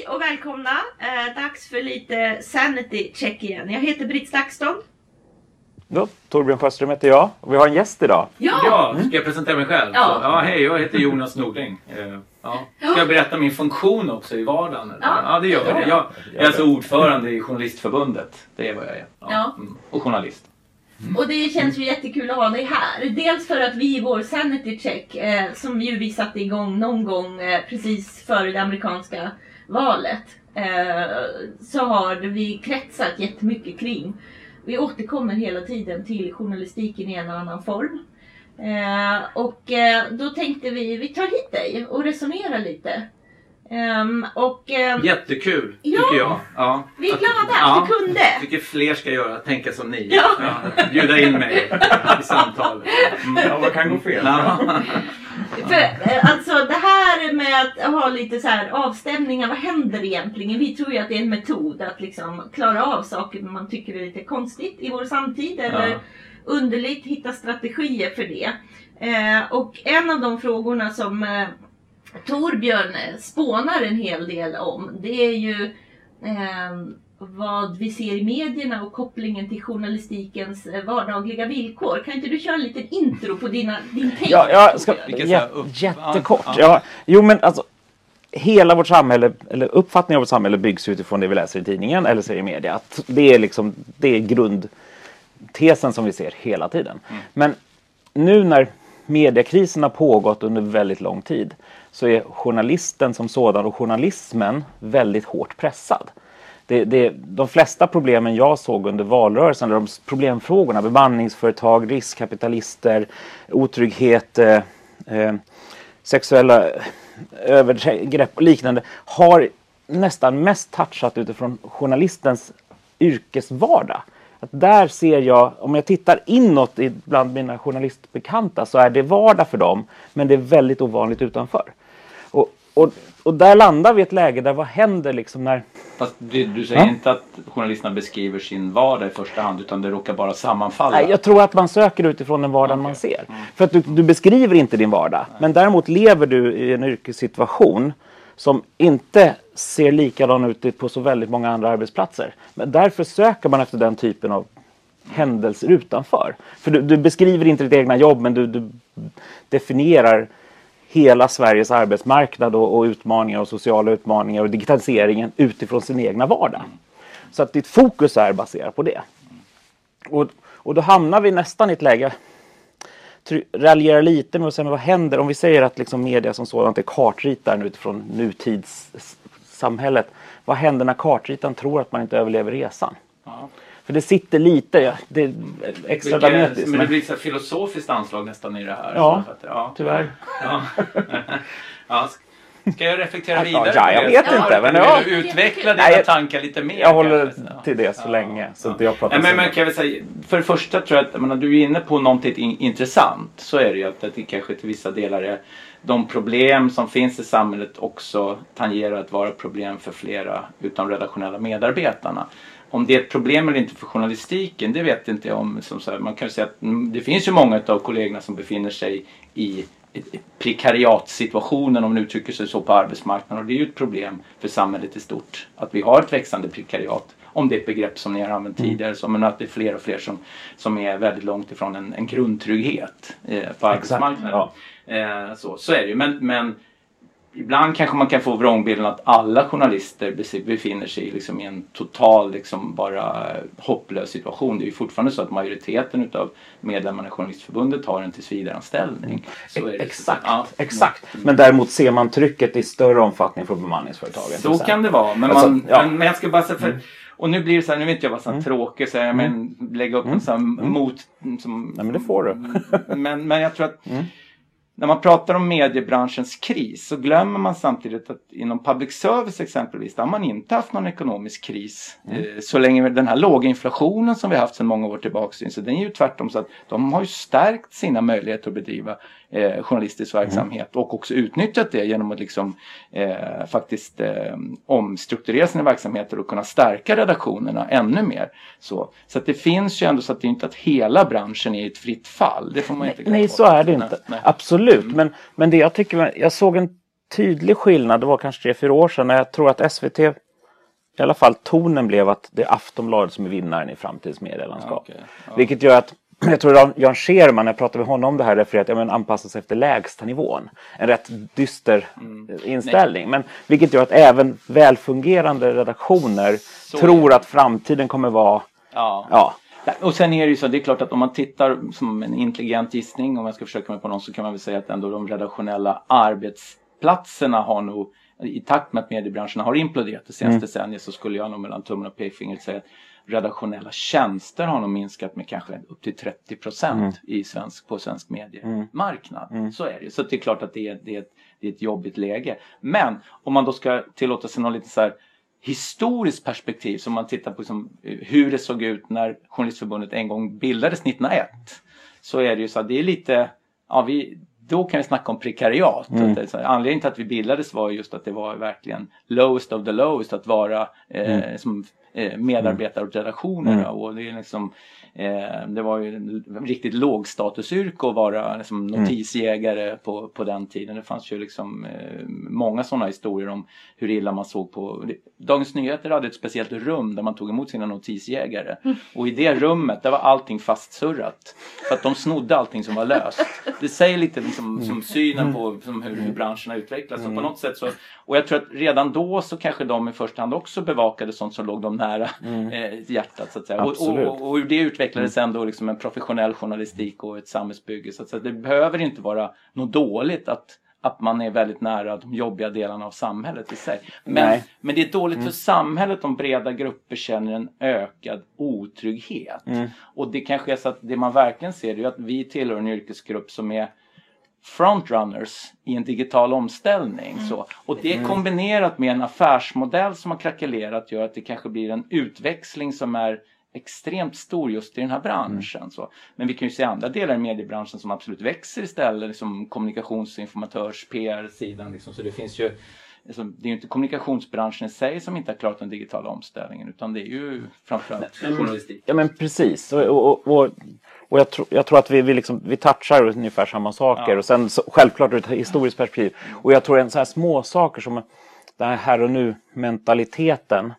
Hej och välkomna! Eh, dags för lite sanity check igen. Jag heter Britt Stakston. Då, Torbjörn Sjöström heter jag och vi har en gäst idag. Ja, ska jag presentera mig själv? Ja. Så, ja hej, jag heter Jonas Nordling. Eh, Ja. Ska jag berätta min funktion också i vardagen? eller? Ja. ja det gör vi. Ja. Jag, jag är alltså ordförande i Journalistförbundet. Det är vad jag är. Ja. Mm. Och journalist. Och det känns ju jättekul att ha dig här. Dels för att vi i vår sanity check, eh, som ju vi satte igång någon gång eh, precis före det amerikanska valet, eh, så har vi kretsat jättemycket kring. Vi återkommer hela tiden till journalistiken i en eller annan form. Eh, och eh, då tänkte vi, vi tar hit dig och resonerar lite. Ehm, och ehm, Jättekul, Ja. tycker jag. Ja. vi är Att- glada ja. att du kunde. Jag tycker fler ska göra, tänka som ni. Ja. Bjuda in mig i samtal. Mm. Ja, vad kan gå fel? För, eh, alltså det här med att ha lite så här avstämningar, vad händer egentligen? Vi tror ju att det är en metod att liksom klara av saker man tycker är lite konstigt i vår samtid eller Ja. underligt, hitta strategier för det. Eh, och en av de frågorna som eh, Torbjörn spånar en hel del om, det är ju eh, vad vi ser i medierna och kopplingen till journalistikens eh, vardagliga villkor. Kan inte du köra en liten intro på dina, din take? Ja, jag ska, upp- jättekort. ja. Ja. Jo, men alltså hela vårt samhälle, eller uppfattningen av vårt samhälle byggs utifrån det vi läser i tidningen eller ser i media. Att det är liksom, det är grundtesen som vi ser hela tiden. Mm. Men nu när mediekrisen har pågått under väldigt lång tid så är journalisten som sådan och journalismen väldigt hårt pressad. Det, det, de flesta problemen jag såg under valrörelsen, de problemfrågorna, bemanningsföretag, riskkapitalister, otrygghet, eh, eh, sexuella eh, övergrepp och liknande, har nästan mest touchat utifrån journalistens yrkesvardag. Att där ser jag, om jag tittar inåt i- bland mina journalistbekanta så är det vardag för dem, men det är väldigt ovanligt utanför. Och, och, och där landar vi i ett läge där vad händer liksom när Fast du, du säger Ja. inte att journalisterna beskriver sin vardag i första hand utan det råkar bara sammanfalla. Nej, jag tror att man söker utifrån den vardag man ser. För att du, du beskriver inte din vardag. Men däremot lever du i en yrkessituation som inte ser likadan ut på så väldigt många andra arbetsplatser. Men därför söker man efter den typen av händelser utanför. För du, du beskriver inte ditt egna jobb men du, du definierar hela Sveriges arbetsmarknad och, och utmaningar och sociala utmaningar och digitaliseringen utifrån sin egna vardag. Så att ditt fokus är baserat på det. Och, och då hamnar vi nästan i ett läge, raljera raljerar lite med att säga men vad händer om vi säger att liksom media som sådant är kartritaren utifrån nutidssamhället. Vad händer när kartritaren tror att man inte överlever resan? Ja. För det sitter lite, ja, det är extra Vilket- dramatiskt. Men det Men, blir så filosofiskt anslag nästan i det här. Ja. Att- ja. tyvärr. Ja. ja. Ska jag reflektera Ja, vidare? ja, jag vet inte, men vill ja. utveckla dina Nej, jag- tankar lite mer? Jag håller? Ja. till det så Ja. länge. Så inte jag pratar Nej, men, men kan vi säga, för det första tror jag att jag menar, du är inne på någonting in, intressant. Så är det ju att, det kanske till vissa delar är de problem som finns i samhället också tangerar att vara problem för flera utan redaktionella medarbetarna. Om det är ett problem eller inte för journalistiken, det vet inte jag om. Som så här, man kan säga att mm, det finns ju många av kollegorna som befinner sig i prekariatsituationen om man uttrycker sig så på arbetsmarknaden och det är ju ett problem för samhället i stort att vi har ett växande prekariat om det är ett begrepp som ni har använt tidigare så, men att det är fler och fler som, som är väldigt långt ifrån en, en grundtrygghet eh, på arbetsmarknaden. ja. Eh, så, så är det ju men, men ibland kanske man kan få vrångbilden att alla journalister befinner sig liksom i en total liksom bara hopplös situation. Det är ju fortfarande så att majoriteten utav medlemmarna i Journalistförbundet har en tillsvidareanställning. Är det. Exakt, Ja. exakt. Men däremot ser man trycket i större omfattning från bemanningsföretagen. Så kan det vara. Men, Alltså, man, ja. Mm. men, men jag ska bara säga för och nu blir det så här, nu vill inte jag vara så här tråkig så här, men lägga upp en sån här mot... Som, Mm. Nej, men det får du. men, men jag tror att Mm. När man pratar om mediebranschens kris så glömmer man samtidigt att inom public service exempelvis, där har man inte haft någon ekonomisk kris. Mm. Så länge den här låga inflationen som vi haft sedan många år tillbaka, så den är ju tvärtom så att de har ju stärkt sina möjligheter att bedriva eh, journalistisk Mm. verksamhet och också utnyttjat det genom att liksom eh, faktiskt eh, omstrukturera sina verksamheter och kunna stärka redaktionerna ännu mer. Så, så att det finns ju ändå så att det är inte att hela branschen är i ett fritt fall. Det får man inte Nej, bort. så är det Nej, inte. nej. Absolut. Men, men det jag tycker, jag såg en tydlig skillnad, det var kanske tre, fyra år sedan, när jag tror att SVT i alla fall tonen blev att det är Aftonbladet som är vinnaren i framtidens medielandskap. Ja, okej. Ja. Vilket gör att jag tror att Jan Scherman, när jag pratade med honom om det här, refererat att ja, men anpassa sig efter lägstanivån. En rätt dyster Mm. eh, inställning. Men vilket gör att även välfungerande redaktioner är tror att framtiden kommer vara Ja. Ja, Och sen är det ju så, det är klart att om man tittar som en intelligent gissning, om jag ska försöka mig på någon, så kan man väl säga att ändå de redaktionella arbetsplatserna har nog, i takt med att mediebranschen har imploderat det senaste decenniet så skulle jag nog mellan tummen och pekfingret säga att redaktionella tjänster har nog minskat med kanske upp till 30 procent i svensk, på svensk mediemarknad. Så är det. Så det är klart att det är, det, är ett, det är ett jobbigt läge. Men om man då ska tillåta sig någon lite så här historiskt perspektiv, som man tittar på liksom, eh, hur det såg ut när Journalistförbundet en gång bildades 1901. Så är det ju så att det är lite, ja vi, då kan vi snacka om prekariat. Att så här, anledningen till att vi bildades var just att det var verkligen lowest of the lowest att vara eh, som eh, medarbetare åt redaktionerna. Och det, är liksom, eh, det var ju en riktigt lågstatusyrke att vara liksom, notisjägare på, på den tiden. Det fanns ju liksom eh, många sådana historier om hur illa man såg på Dagens Nyheter hade ett speciellt rum där man tog emot sina notisjägare. Och i det rummet där var allting fastsurrat. För att de snodde allting som var löst. Det säger lite liksom, som synen på som hur, hur branschen har utvecklats. Och, på något sätt så, och jag tror att redan då så kanske de i första hand också bevakade sånt som låg dem nära eh, hjärtat. Så att säga. Och, och, och, och hur det utvecklades ändå liksom en professionell journalistik och ett samhällsbygge. Så att säga. Det behöver inte vara något dåligt att att man är väldigt nära de jobbiga delarna av samhället i sig. Men, Nej. men det är dåligt för samhället om breda grupper känner en ökad otrygghet. Och det kanske är så att det man verkligen ser är att vi tillhör en yrkesgrupp som är frontrunners i en digital omställning. Så. Och det kombinerat med en affärsmodell som har krackelerat gör att det kanske blir en utväxling som är extremt stor just i den här branschen. Så. Men vi kan ju se andra delar i mediebranschen som absolut växer istället, liksom kommunikations och informatörs, PR-sidan. Liksom. Så det finns ju liksom, det är ju inte kommunikationsbranschen i sig som inte har klarat den digitala omställningen utan det är ju framförallt journalistik. Ja men precis. Och, och, och, och jag, tror, jag tror att vi, vi, liksom, vi touchar ungefär samma saker. Ja. Och sen så, självklart ur ett historiskt perspektiv. Och jag tror en så här små saker som den här här och nu mentaliteten.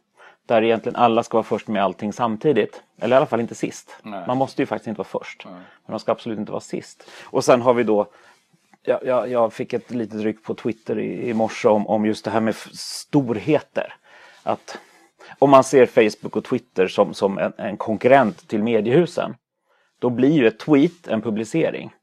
Där egentligen alla ska vara först med allting samtidigt. Eller i alla fall inte sist. Nej. Man måste ju faktiskt inte vara först. Men man ska absolut inte vara sist. Och sen har vi då jag, jag, jag fick ett litet ryck på Twitter i, i morse om, om just det här med storheter. Att om man ser Facebook och Twitter som, som en, en konkurrent till mediehusen. Då blir ju ett tweet en publicering.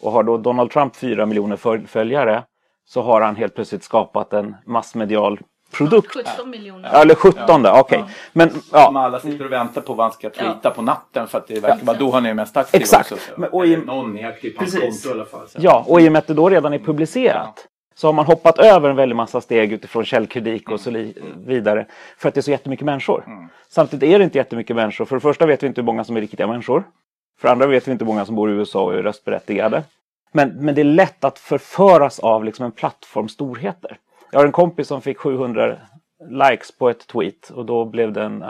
Och har då Donald Trump 4 miljoner föl- följare så har han helt plötsligt skapat en massmedial produkt. 17 miljoner. Ja, Eller 17 då, okej. Men Som ja, alla sitter och väntar på vad han ska tweeta på natten för att det verkar vara då han är mest aktiv. Exakt. Också, så. Men- och i- Eller någon är aktiv på hans Precis. konto i alla fall. Så. Ja, och i och med att det då redan är publicerat så har man hoppat över en väldig massa steg utifrån källkritik och så li- vidare för att det är så jättemycket människor. Samtidigt är det inte jättemycket människor. För det första vet vi inte hur många som är riktiga människor. För det andra vet vi inte hur många som bor i USA och är röstberättigade. Men, men det är lätt att förföras av liksom en plattforms storheter. Jag har en kompis som fick 700 likes på ett tweet och då blev det en,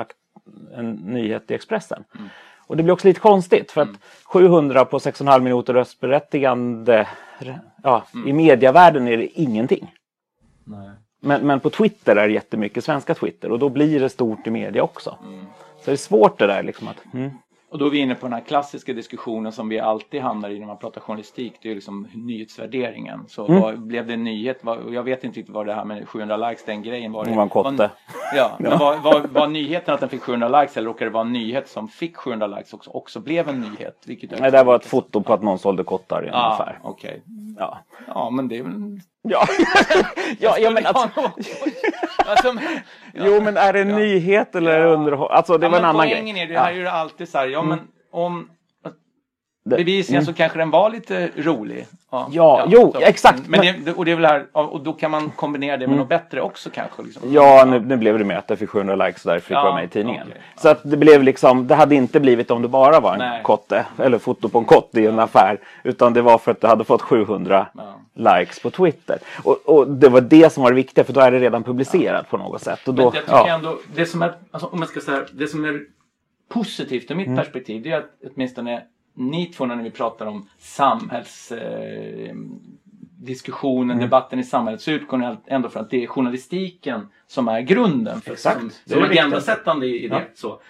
en nyhet i Expressen. Och det blir också lite konstigt för att 700 på 6,5 minuter röstberättigande ja, i mediavärlden är det ingenting. Nej. Men, men på Twitter är det jättemycket, svenska Twitter och då blir det stort i media också. Så det är svårt det där liksom att... Och då är vi inne på den här klassiska diskussionen som vi alltid hamnar i när man pratar journalistik. Det är liksom nyhetsvärderingen. Så Mm. vad, blev det en nyhet? Vad, jag vet inte riktigt vad det här med 700 likes, den grejen var. Det var en kotte. Ja, men var, var, var nyheten att den fick 700 likes eller råkade det vara en nyhet som fick 700 likes också, också blev en nyhet? Vilket Nej, det var ett foto på att någon sålde kottar i en ah, affär. Okej. Ja. Ja, men det är väl... Ja, ja, ja men att, alltså, men- Jo men är det en nyhet eller Ja. underhåll? Alltså det ja, var en annan poängen grej. är det, Ja. här är ju alltid så här, ja men om bevisligen mm. så kanske den var lite rolig. Ja, Ja, jo, så. exakt, Men, men- det, och det är väl här, och då kan man kombinera det med något bättre också kanske. Liksom. Ja, nu, nu blev det med att jag fick 700 likes och därför fick Ja, vara med i tidningen. okej. Så att det blev liksom, det hade inte blivit om det bara var en Nej. kotte eller foto på en kotte i en affär. Utan det var för att det hade fått 700 Ja. likes på Twitter. Och, och det var det som var det viktiga för då är det redan publicerat på något sätt. Och då, Men jag tycker ja. ändå, det som är, alltså, om man ska säga, det som är positivt ur mitt Mm. perspektiv det är att åtminstone ni två när vi pratar om samhälls... Eh, Mm. debatten i samhället så utgår den ändå från att det är journalistiken som är grunden. För, Exakt. Som, som agendasättande i, i det. Ja. Så.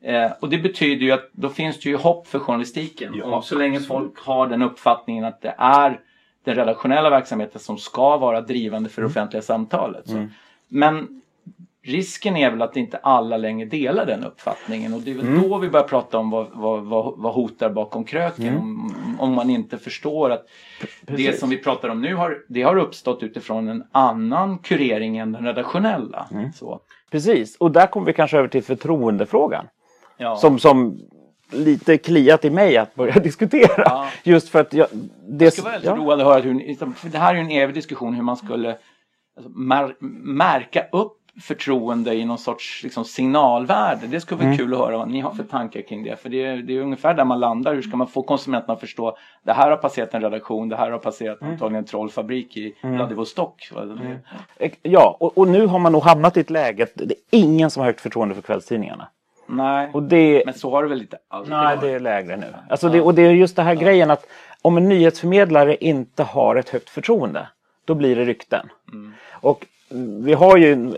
Eh, och det betyder ju att då finns det ju hopp för journalistiken. Ja, och så länge folk har den uppfattningen att det är den redaktionella verksamheten som ska vara drivande för det offentliga samtalet. Mm. Men risken är väl att inte alla längre delar den uppfattningen och det är väl Mm. då vi börjar prata om vad, vad, vad, vad hotar bakom kröken. Mm. Om, om man inte förstår att det Precis. som vi pratar om nu har, det har uppstått utifrån en annan kurering än den redaktionella. Mm. Så. Precis, och där kommer vi kanske över till förtroendefrågan. Ja. Som, som lite kliat i mig att börja diskutera. Ja. Just för att jag... Det, Det skulle vara väldigt ja. roande att höra hur, för det här är ju en evig diskussion hur man skulle alltså, mär, märka upp förtroende i någon sorts liksom, signalvärde. Det skulle vara Mm. kul att höra vad ni har för tankar kring det. För det är, det är ungefär där man landar. Hur ska man få konsumenterna att förstå det här har passerat en redaktion, det här har passerat Mm. antagligen en trollfabrik i Vladivostok. Vad det är. Eh, Ja, och, och nu har man nog hamnat i ett läge att det är ingen som har högt förtroende för kvällstidningarna. Nej, Och det, men så har det väl inte alltid nej, varit. det är lägre nu. Alltså det, och det är just det här grejen att om en nyhetsförmedlare inte har ett högt förtroende, då blir det rykten. Mm. Och mm, vi har ju,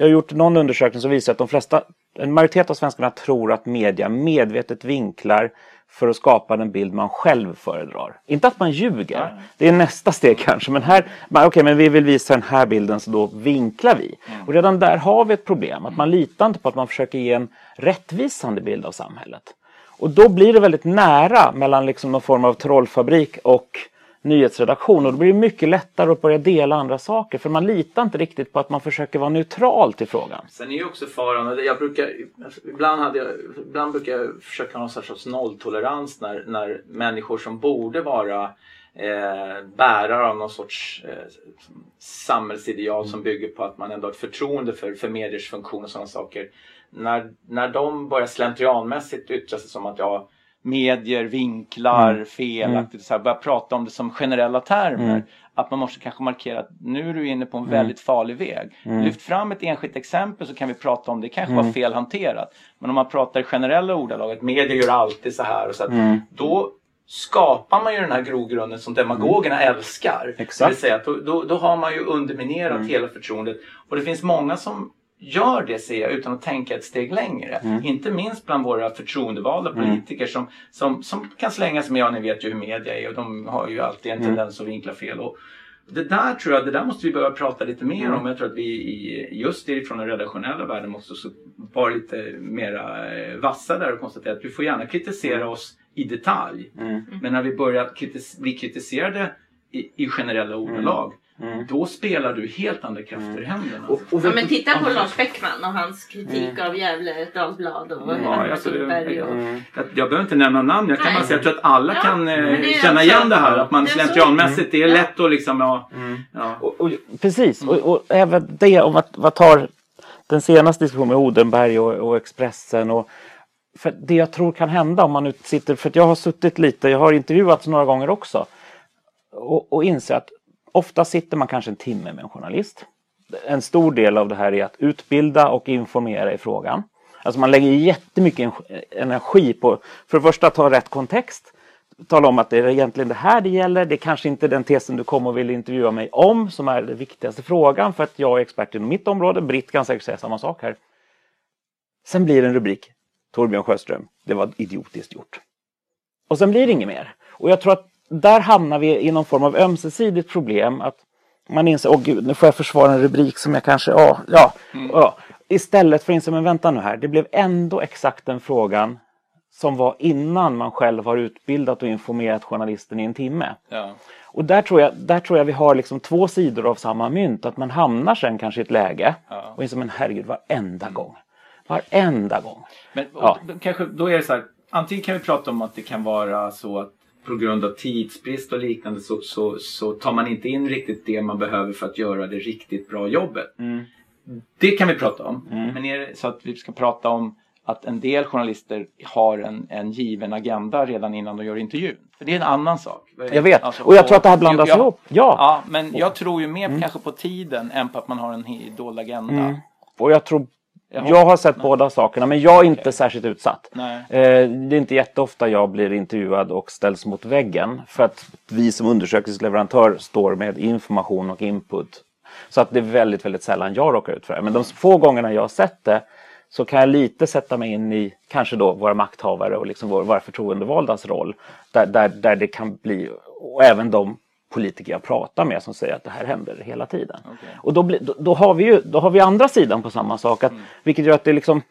jag har gjort någon undersökning som visar att de flesta, en majoritet av svenskarna tror att media medvetet vinklar för att skapa den bild man själv föredrar. Inte att man ljuger, det är nästa steg kanske, men här, okej men vi vill visa den här bilden så då vinklar vi. Och redan där har vi ett problem, att man litar inte på att man försöker ge en rättvisande bild av samhället. Och då blir det väldigt nära mellan liksom någon form av trollfabrik och nyhetsredaktion och då blir det mycket lättare att börja dela andra saker för man litar inte riktigt på att man försöker vara neutral till frågan. Sen är ju också faran, jag brukar, ibland, hade jag, ibland brukar jag försöka ha någon sorts nolltolerans när, när människor som borde vara eh, bärare av någon sorts eh, samhällsideal som bygger på att man ändå har ett förtroende för, för mediers funktion och sådana saker. När, när de börjar slentrianmässigt yttra sig som att ja, medier vinklar felaktigt, så här, börjar prata om det som generella termer. Att man måste kanske markera att nu är du inne på en väldigt farlig väg. Lyft fram ett enskilt exempel så kan vi prata om det kanske var fel hanterat. Men om man pratar i generella ordalag, att medier gör alltid så här och så att, då skapar man ju den här grogrunden som demagogerna älskar. Exakt. Det vill säga att då, då, då har man ju underminerat hela förtroendet. Och det finns många som gör det ser jag utan att tänka ett steg längre. Inte minst bland våra förtroendevalda politiker som, som, som kan slänga sig med, ja ni vet ju hur media är och de har ju alltid en tendens att vinkla fel. Och det där tror jag, det där måste vi börja prata lite mer om. Jag tror att vi i, just ifrån den redaktionella världen måste vara lite mera eh, vassa där och konstatera att du får gärna kritisera oss i detalj. Men när vi börjar kritis- bli kritiserade i, i generella ordalag då spelar du helt andra krafter i händerna. Ja, men titta på Lars Bäckman och hans kritik av Gävle Dagblad och Ja, alltså, det, och... jag, jag behöver inte nämna namn. Jag kan Nej. bara säga att jag tror att alla Ja, kan eh, känna alltså- igen det här. Att man det slentrianmässigt, det är lätt att liksom, ja, ja. Och, och, precis, och, och även det om att vad tar den senaste diskussionen med Odenberg och, och Expressen och för det jag tror kan hända om man nu sitter, för att jag har suttit lite, jag har intervjuats några gånger också och, och inser att ofta sitter man kanske en timme med en journalist. En stor del av det här är att utbilda och informera i frågan. Alltså man lägger jättemycket energi på, för det första att ta rätt kontext, tala om att det är egentligen det här det gäller. Det är kanske inte den tesen du kommer och vill intervjua mig om som är den viktigaste frågan för att jag är expert inom mitt område. Britt kan säkert säga samma sak här. Sen blir det en rubrik. Torbjörn Sjöström, det var idiotiskt gjort. Och sen blir det inget mer. Och jag tror att där hamnar vi i någon form av ömsesidigt problem. Att man inser, åh gud, nu får jag försvara en rubrik som jag kanske, ja, ja, ja. Istället för att inse, men vänta nu här, det blev ändå exakt den frågan som var innan man själv har utbildat och informerat journalisten i en timme. ja. Och där tror jag, där tror jag vi har liksom två sidor av samma mynt. Att man hamnar sen kanske i ett läge Ja. och inser, men herregud, varenda gång. Varenda gång. Men och Ja. då, kanske, då är det så här, antingen kan vi prata om att det kan vara så att på grund av tidsbrist och liknande så, så, så tar man inte in riktigt det man behöver för att göra det riktigt bra jobbet. Mm. Det kan vi prata om. Men är det så att vi ska prata om att en del journalister har en, en given agenda redan innan de gör intervjun. För det är en annan sak. Jag vet. Alltså, Och jag tror att det här blandas ihop. Ja. Ja, men jag tror ju mer kanske på tiden än på att man har en dold agenda. Mm. Och jag tror Jaha. Jag har sett båda sakerna men jag är inte Okej. särskilt utsatt. Nej. Eh, det är inte jätteofta jag blir intervjuad och ställs mot väggen för att vi som undersökningsleverantör står med information och input. Så att det är väldigt, väldigt sällan jag råkar ut för det. Men de få gångerna jag har sett det så kan jag lite sätta mig in i kanske då våra makthavare och liksom vår- våra förtroendevaldas roll. Där, där, där det kan bli, och även de politiker jag pratar med som säger att det här händer hela tiden. Och då, blir, då, då, har vi ju, då har vi andra sidan på samma sak. Att, Vilket gör att det liksom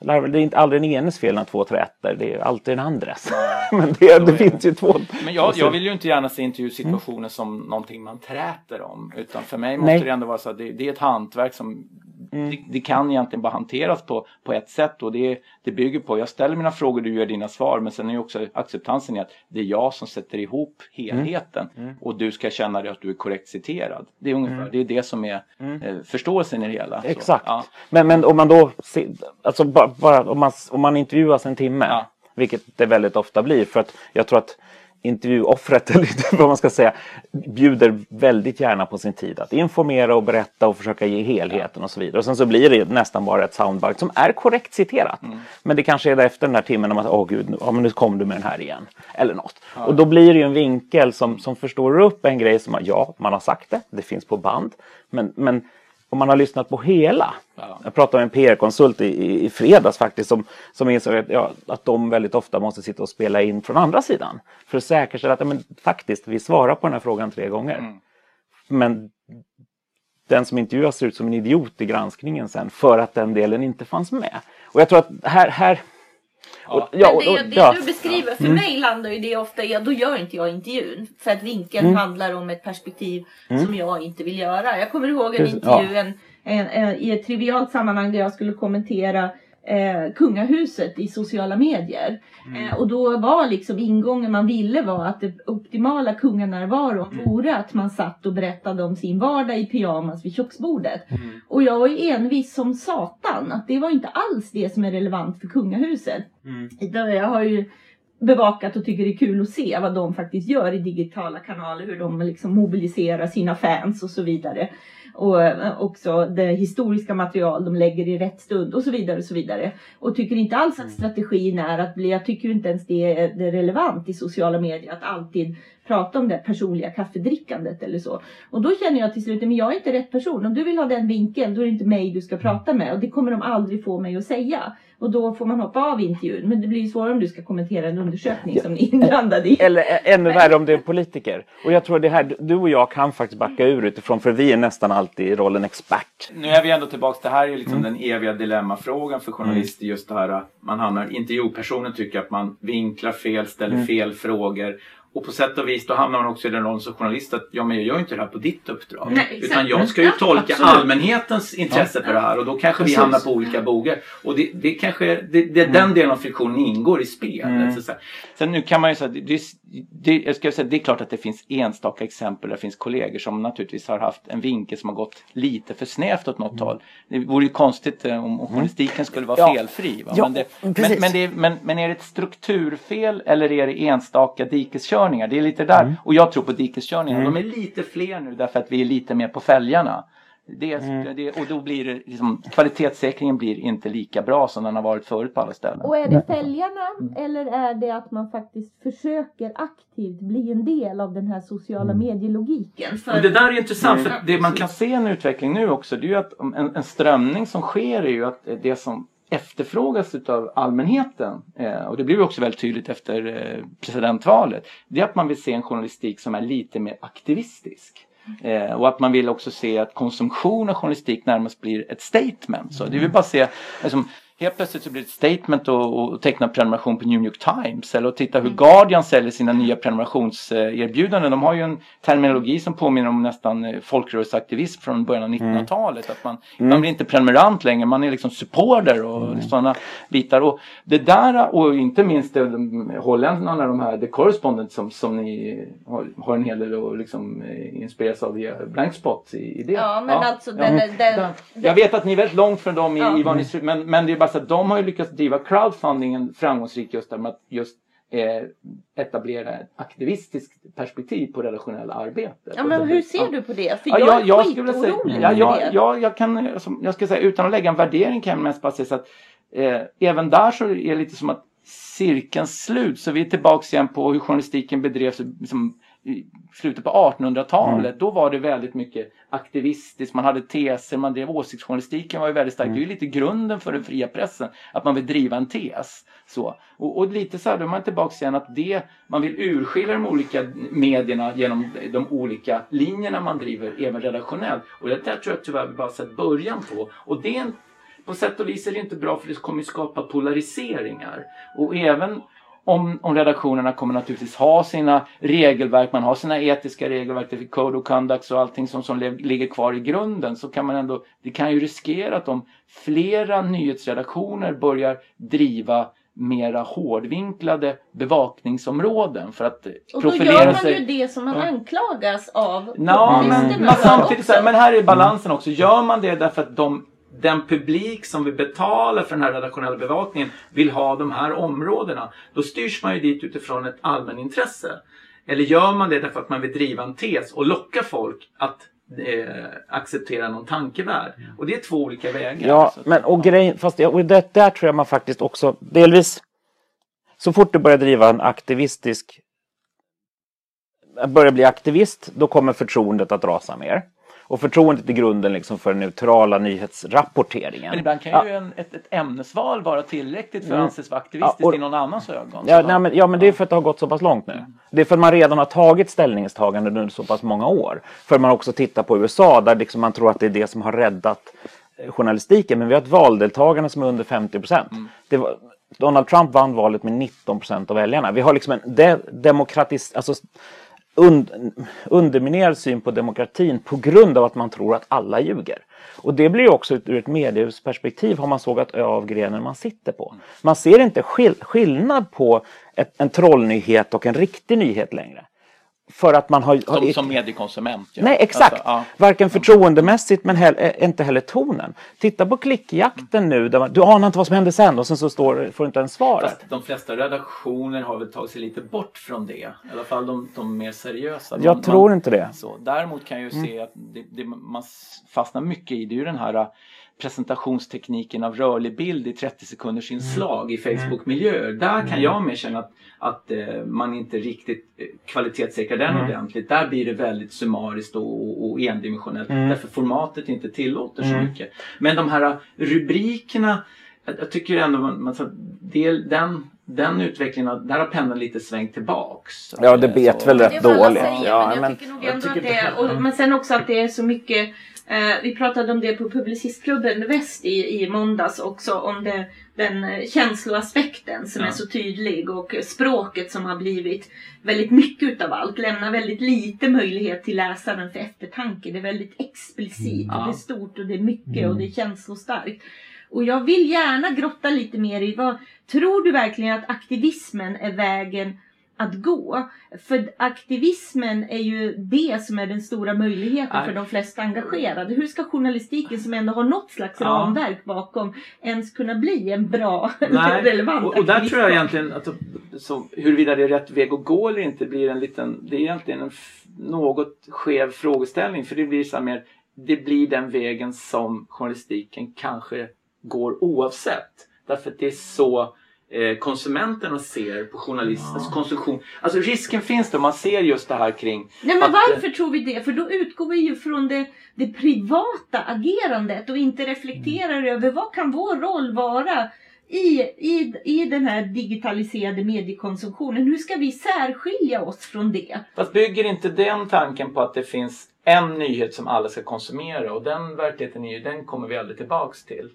det är inte aldrig den enes fel när två träter, det är alltid den andres. Men det, det finns ju två. Men jag, jag vill ju inte gärna se intervjusituationer som någonting man träter om. Utan för mig måste Nej. det ändå vara så att det, det är ett hantverk som det, det kan egentligen bara hanteras på, på ett sätt och det, det bygger på, jag ställer mina frågor, du gör dina svar men sen är ju också acceptansen i att det är jag som sätter ihop helheten och du ska känna dig att du är korrekt citerad. Det är ungefär, det är det som är eh, förståelsen i det hela. Exakt. ja. Men, men om man då, alltså bara, bara om, man, om man intervjuas en timme, Ja. vilket det väldigt ofta blir, för att jag tror att intervjuoffret, eller vad man ska säga, bjuder väldigt gärna på sin tid att informera och berätta och försöka ge helheten och så vidare. Och sen så blir det nästan bara ett soundbite som är korrekt citerat. Men det kanske är efter den här timmen man säger, åh gud, nu, ja, men nu kom du med den här igen. Eller något. Och då blir det ju en vinkel som, som förstår upp en grej som, ja, man har sagt det, det finns på band. Men, men om man har lyssnat på hela. Ja. Jag pratade med en PR-konsult i, i, fredags faktiskt som, som insåg att, ja, att de väldigt ofta måste sitta och spela in från andra sidan. För att säkerställa att ja, men, faktiskt, vi svarar på den här frågan tre gånger. Mm. Men den som intervjuas ser ut som en idiot i granskningen sen för att den delen inte fanns med. Och jag tror att här... här och, Men ja, och, det, och, det ja. du beskriver, för Mm. mig landar ju det ofta i att då gör inte jag intervjun. För att vinkeln handlar om ett perspektiv som jag inte vill göra. Jag kommer ihåg en intervju en, en, en, i ett trivialt sammanhang där jag skulle kommentera eh, kungahuset i sociala medier. Eh, och då var liksom ingången man ville var att det optimala kunganärvaron vore att man satt och berättade om sin vardag i pyjamas vid köksbordet. Och jag var ju envis som satan att det var inte alls det som är relevant för kungahuset. Utan Jag har ju bevakat och tycker det är kul att se vad de faktiskt gör i digitala kanaler, hur de liksom mobiliserar sina fans och så vidare. Och eh, också det historiska material de lägger i rätt stund och så vidare och så vidare. Och tycker inte alls att strategin är att bli, jag tycker inte ens det är, det är relevant i sociala medier att alltid prata om det personliga kaffedrickandet eller så. Och då känner jag till slut, men jag är inte rätt person. Om du vill ha den vinkeln, då är det inte mig du ska prata med. Och det kommer de aldrig få mig att säga. Och då får man hoppa av intervjun. Men det blir ju svårare om du ska kommentera en undersökning som ni är inblandade i. Eller ännu värre om det är politiker. Och jag tror det här, du och jag kan faktiskt backa ur utifrån för vi är nästan alltid i rollen expert. Nu är vi ändå tillbaka, det här är ju liksom den eviga dilemmafrågan för journalister. Just det här, man hamnar, intervjupersonen tycker att man vinklar fel, ställer fel frågor. Och på sätt och vis då hamnar man också i den rollen som journalist att ja men jag gör inte det här på ditt uppdrag. Nej. Utan jag ska ju Ja, tolka absolut. allmänhetens intresse för det här och då kanske vi Precis. hamnar på olika bogar. Och det, det kanske, det, det, den delen av friktionen ingår i spelet. Så, så. Sen nu kan man ju säga, det, det, jag ska säga, det är klart att det finns enstaka exempel, där det finns kollegor som naturligtvis har haft en vinkel som har gått lite för snävt åt något håll. Det vore ju konstigt eh, om, om journalistiken skulle vara Ja. felfri. Va? Ja, men, det, men, men, men, men är det ett strukturfel eller är det enstaka dikeskörningar? Det är lite där. Och jag tror på dikeskörningar. De är lite fler nu därför att vi är lite mer på fälgarna. Det, det, och då blir det liksom, kvalitetssäkringen blir inte lika bra som den har varit förut på alla ställen. Och är det fälgarna eller är det att man faktiskt försöker aktivt bli en del av den här sociala medielogiken? För Men det där är intressant för det man kan se en utveckling nu också det är ju att en, en strömning som sker är ju att det som efterfrågas utav allmänheten eh, och det blir ju också väldigt tydligt efter eh, presidentvalet det är att man vill se en journalistik som är lite mer aktivistisk. Eh, och att man vill också se att konsumtion av journalistik närmast blir ett statement. Så det vill bara se, liksom, helt plötsligt så blir det ett statement att teckna prenumeration på New York Times eller att titta hur Guardian säljer sina nya prenumerationserbjudanden. De har ju en terminologi som påminner om nästan eh, folkrörelseaktivism från början av 1900-talet. Att man, man blir inte prenumerant längre, man är liksom supporter och sådana bitar. Och det där och inte minst holländarna, de här The Correspondent som, som ni har, har en hel del att liksom, eh, inspireras av via Blankspot i, i det. Ja, men alltså den- den- Den- Jag vet att ni är väldigt långt från dem i, Ja. i vad ni, men, men det är bara så att de har ju lyckats driva crowdfundingen framgångsrikt just där med att just eh, etablera ett aktivistiskt perspektiv på redaktionella arbetet. Ja, men hur ser du på det? För Ja, jag, är jag skulle säga, skitorolig ja, jag, jag, jag kan, alltså, jag ska säga utan att lägga en värdering kan jag mest bara säga så att eh, även där så är det lite som att cirkeln slut. Så vi är tillbaks igen på hur journalistiken bedrevs liksom, slutet på 1800-talet. Då var det väldigt mycket aktivistiskt. Man hade teser, man drev åsiktsjournalistiken var ju väldigt stark. Det är ju lite grunden för den fria pressen. Att man vill driva en tes. Så. Och, och lite så här, då är man tillbaks igen att det, man vill urskilja de olika medierna genom de olika linjerna man driver, även redaktionellt. Och det där tror jag tyvärr vi bara sett början på. Och det är en, på sätt och vis är det inte bra för det kommer skapa polariseringar. Och även om, om redaktionerna kommer naturligtvis ha sina regelverk, man har sina etiska regelverk, det är Code of Conduct och allting som, som ligger kvar i grunden så kan man ändå, det kan ju riskera att om flera nyhetsredaktioner börjar driva mera hårdvinklade bevakningsområden för att Och då profilera gör man sig. ju det som man Ja. anklagas av Ja, men, men samtidigt så här, också. men här är balansen också. Gör man det därför att de, den publik som vi betalar för den här redaktionella bevakningen vill ha de här områdena, då styrs man ju dit utifrån ett allmänintresse. Eller gör man det därför att man vill driva en tes och locka folk att eh, acceptera någon tankevärld? Och det är två olika vägar. Ja, men och grejen, fast och det, där tror jag man faktiskt också delvis så fort du börjar driva en aktivistisk börjar bli aktivist, då kommer förtroendet att rasa mer. Och förtroendet i grunden liksom för den neutrala nyhetsrapporteringen. Men ibland kan Ja. ju en, ett, ett ämnesval vara tillräckligt för att Mm. anses vara aktivistiskt Ja, och- i någon annans ögon. Ja, nej, men, ja, men det är för att det har gått så pass långt nu. Det är för att man redan har tagit ställningstagande under så pass många år. För man också tittar på USA där liksom man tror att det är det som har räddat eh, journalistiken. Men vi har ett valdeltagande som är under 50 procent. Var- Donald Trump vann valet med 19 procent av väljarna. Vi har liksom en de, demokratis... Alltså, und, underminerad syn på demokratin på grund av att man tror att alla ljuger. Och det blir ju också ur ett mediehusperspektiv har man sågat av grenen man sitter på. Man ser inte skill skillnad på ett, en trollnyhet och en riktig nyhet längre. För att man har... Som, som mediekonsument. ja. Nej, exakt. Alltså, ja. Varken förtroendemässigt men heller, eh, inte heller tonen. Titta på klickjakten nu. Där man, du anar inte vad som hände sen och sen så står, får du inte ens svaret. Fast de flesta redaktioner har väl tagit sig lite bort från det. I alla fall de, de mer seriösa. Jag man, tror man, inte det. Så, däremot kan jag ju se att det, det, man fastnar mycket i det är ju den här presentationstekniken av rörlig bild i 30 sekunders inslag i Facebook-miljöer. Där kan jag mer känna att, att eh, man inte riktigt eh, kvalitetssäkrar den ordentligt. Där blir det väldigt summariskt och, och, och endimensionellt därför formatet inte tillåter så mycket. Men de här rubrikerna jag, tycker ändå man, man, så, det, den, den utvecklingen, där har pendeln lite svängt tillbaks. Ja, det bet Så- väl rätt dåligt. säger, Ja, men jag men- tycker nog ändå tycker att det är, och, Men sen också att det är så mycket eh, Vi pratade om det på Publicistklubben Väst i, i måndags också om det, den eh, känsloaspekten som Ja. är så tydlig och språket som har blivit väldigt mycket utav allt. Lämnar väldigt lite möjlighet till läsaren för eftertanke. Det är väldigt explicit och Ja. det är stort och det är mycket och det är känslostarkt. Och jag vill gärna grotta lite mer i vad tror du verkligen att aktivismen är vägen att gå. För aktivismen är ju det som är den stora möjligheten för de flesta engagerade. Hur ska journalistiken som ändå har något slags Ja. ramverk bakom ens kunna bli en bra, Nej, relevant och, och där tror jag egentligen att så, huruvida det är rätt väg att gå eller inte blir en liten, det är egentligen en något skev frågeställning för det blir så mer, det blir den vägen som journalistiken kanske går oavsett. Därför att det är så konsumenterna ser på journalistens konsumtion. Alltså risken finns då, man ser just det här kring Nej men att, eh, varför tror vi det? För då utgår vi ju från det, det privata agerandet och inte reflekterar över vad kan vår roll vara i, i, i den här digitaliserade mediekonsumtionen. Hur ska vi särskilja oss från det? Fast bygger inte den tanken på att det finns en nyhet som alla ska konsumera och den verkligheten är ju, den kommer vi aldrig tillbaks till.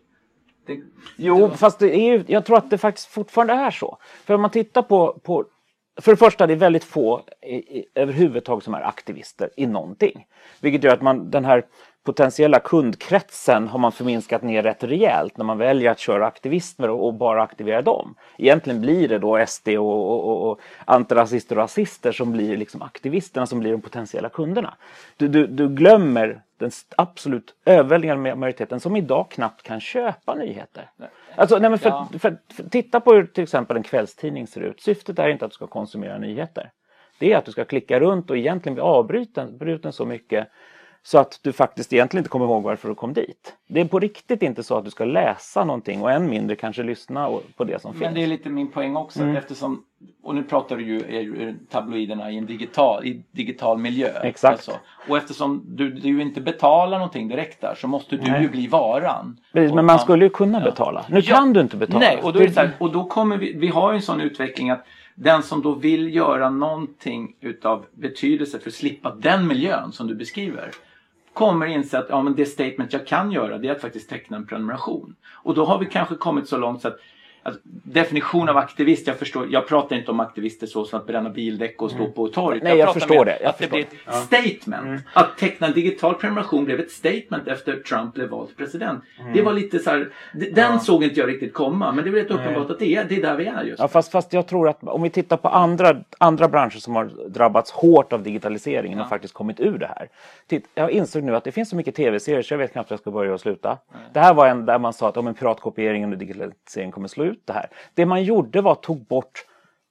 Det, Jo, fast det är ju, jag tror att det faktiskt fortfarande är så. För om man tittar på, på för det första, det är väldigt få i, i, överhuvudtaget som är aktivister i någonting. Vilket gör att man, den här potentiella kundkretsen har man förminskat ner rätt rejält när man väljer att köra aktivister och, och bara aktivera dem. Egentligen blir det då SD och, och, och antirasister och rasister som blir liksom aktivisterna som blir de potentiella kunderna. Du, du, du glömmer den absolut överväldigande majoriteten som idag knappt kan köpa nyheter. Alltså, nej, men för, ja. för, för, för, titta på hur till exempel en kvällstidning ser ut. Syftet är inte att du ska konsumera nyheter. Det är att du ska klicka runt och egentligen bli avbruten, bruten så mycket så att du faktiskt egentligen inte kommer ihåg varför du kom dit. Det är på riktigt inte så att du ska läsa någonting och än mindre kanske lyssna på det som Men finns. Men det är lite min poäng också mm. eftersom, och nu pratar du ju tabloiderna i en digital, i digital miljö. Exakt. Alltså. Och eftersom du, du inte betalar någonting direkt där så måste du Nej. ju bli varan. Precis, men man skulle ju kunna ja. betala. Nu ja. kan du inte betala. Nej, och då, är det här, och då kommer vi, vi har ju en sån utveckling att den som då vill göra någonting utav betydelse för att slippa den miljön som du beskriver kommer inse att ja, men det statement jag kan göra det är att faktiskt teckna en prenumeration. Och då har vi kanske kommit så långt så att Alltså, definition av aktivist, jag förstår, jag pratar inte om aktivister så som att bränna bildäck och stå mm. på torget. Nej, jag, jag förstår det. Jag att förstår. det blir ett statement. Mm. Att teckna en digital prenumeration blev ett statement efter Trump blev vald president. Mm. Det var lite så här, den ja. såg inte jag riktigt komma men det är rätt uppenbart att det är, det är där vi är just ja, fast, fast jag tror att om vi tittar på andra, andra branscher som har drabbats hårt av digitaliseringen ja. och faktiskt kommit ur det här. Titt, jag insåg nu att det finns så mycket tv-serier så jag vet knappt hur jag ska börja och sluta. Det här var en där man sa att om en piratkopiering och digitalisering kommer slå ut det här. Det man gjorde var att tog bort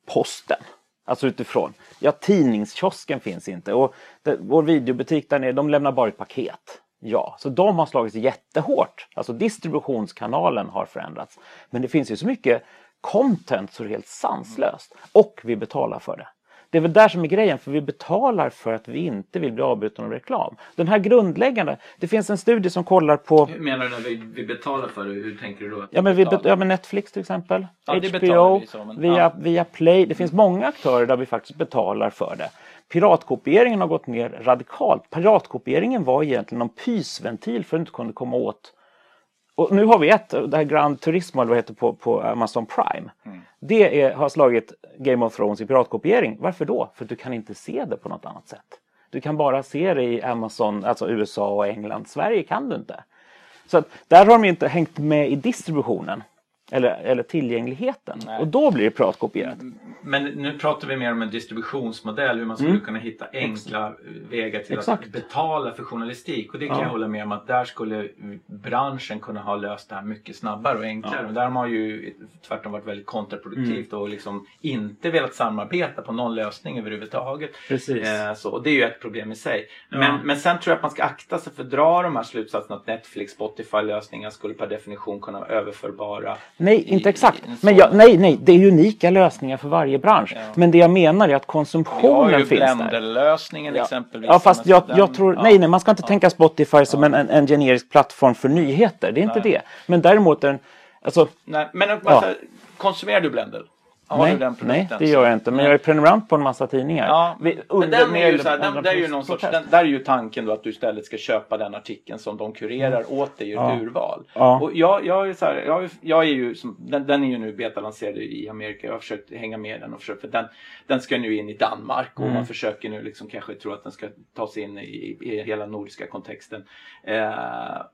posten. Alltså utifrån. Ja, tidningskiosken finns inte och det, vår videobutik där nere, de lämnar bara ett paket. Ja, så de har slagits jättehårt. Alltså distributionskanalen har förändrats. Men det finns ju så mycket content så det är helt sanslöst. Och vi betalar för det. Det är väl där som är grejen, för vi betalar för att vi inte vill bli avbrutna av reklam. Den här grundläggande, det finns en studie som kollar på... Hur menar du när vi, vi betalar för det? Hur tänker du då? Ja men, vi bet, ja, men Netflix till exempel, ja, HBO, så, men, via, ja. via Play. Det finns många aktörer där vi faktiskt betalar för det. Piratkopieringen har gått ner radikalt. Piratkopieringen var egentligen någon pysventil för att du inte kunde komma åt och nu har vi ett, det här Grand Turismo eller vad heter på, på Amazon Prime. Mm. Det är, har slagit Game of Thrones i piratkopiering. Varför då? För du kan inte se det på något annat sätt. Du kan bara se det i Amazon, alltså USA och England. Sverige kan du inte. Så att där har de inte hängt med i distributionen. Eller, eller tillgängligheten. Nej. Och då blir det pratkopierat. Men nu pratar vi mer om en distributionsmodell. Hur man skulle mm. kunna hitta enkla Ex vägar till Exakt. att betala för journalistik. Och det kan ja. jag hålla med om att där skulle branschen kunna ha löst det här mycket snabbare och enklare. Ja. Men där har man ju tvärtom varit väldigt kontraproduktivt mm. och liksom inte velat samarbeta på någon lösning överhuvudtaget. Precis. Eh, så, och det är ju ett problem i sig. Ja. Men, men sen tror jag att man ska akta sig för att dra de här slutsatserna att Netflix, Spotify lösningar skulle per definition kunna vara överförbara Nej, inte exakt. Men jag, nej, nej, det är unika lösningar för varje bransch. Ja. Men det jag menar är att konsumtionen finns där. Vi har ju Blender-lösningen ja. exempelvis. Ja, fast jag, jag tror, ja. nej, nej, man ska inte tänka Spotify som en, en, en, generisk plattform för nyheter. Det är inte nej. det. Men däremot en, alltså. Nej, men alltså, konsumerar du Blender? Har nej, du den nej, det gör jag inte. Men jag är prenumerant på en massa tidningar. Ja, Vi, men den är ju så här, den, där är ju någon sorts, den, där är ju tanken då att du istället ska köpa den artikeln som de kurerar mm. åt dig i ett ja. urval. Ja. Och jag, jag, är så här, jag, jag är ju som, den, den är ju nu betalanserad i Amerika. Jag har försökt hänga med den och försökt, för den, den ska nu in i Danmark och mm. man försöker nu liksom kanske tro att den ska ta sig in i, i hela nordiska kontexten. Eh,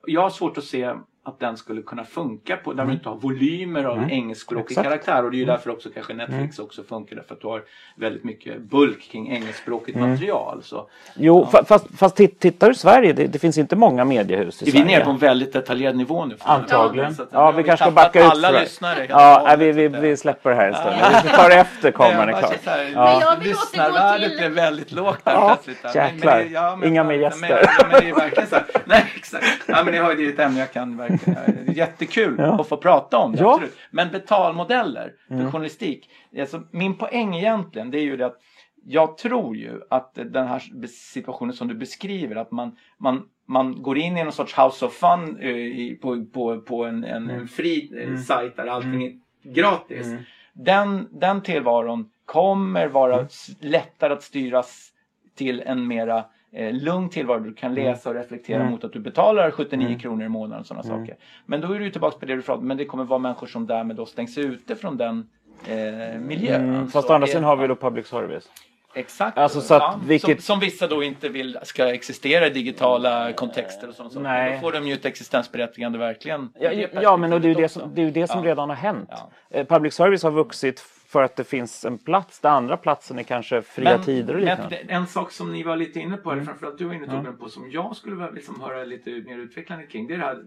jag har svårt att se att den skulle kunna funka på där mm. du inte har volymer av mm. engelskspråkig Exakt. karaktär och det är ju mm. därför också kanske Netflix mm. också funkar därför att du har väldigt mycket bulk kring engelskspråkigt mm. material. Så, jo, ja. fast, fast tittar du i Sverige, det, det, finns inte många mediehus i är Sverige. Vi är nere på en väldigt detaljerad nivå nu. Antagligen. Ja, ja vi kanske ska backa ut alla lyssnare. Ja, vi, vi, vi släpper det här en stund. Vi tar efter kameran är klar. Ja. Lyssnarvärdet blev väldigt lågt där ja, plötsligt. Jäklar, ja, Inga mer gäster. Men, men, det är verkligen så här. Nej, exakt. Ja, men det har ju ett ämne jag kan verkligen jättekul ja. att få prata om det. Ja. Absolut. Men betalmodeller för mm. journalistik. Alltså, min poäng egentligen det är ju det att jag tror ju att den här situationen som du beskriver att man, man, man går in i någon sorts house of fun uh, på, på, på en, en, mm. en fri uh, mm. sajt där allting är gratis. Mm. Den, den tillvaron kommer vara mm. lättare att styras till en mera eh, lugn tillvaro du kan mm. läsa och reflektera mm. mot att du betalar 79 mm. kronor i månaden och sådana mm. saker. Men då är du tillbaka på det du pratade men det kommer vara människor som därmed då stängs ute från den eh, miljön. Mm, fast å andra sidan har vi då public service. Exakt. Alltså, så att ja, vilket- som, som vissa då inte vill ska existera i digitala kontexter och sånt. Så Nej. Då får de ju ett existensberättigande verkligen. Ja, ja men och det är ju det som, det, är det som redan har hänt. Eh, Public service har vuxit för att det finns en plats. Den andra platsen är kanske fria Men- tider och men liknande. Mm. det- en sak som ni var lite inne på, eller framförallt du var inne Torbjörn, på som jag skulle vilja liksom höra lite mer utvecklande kring. Det är det här,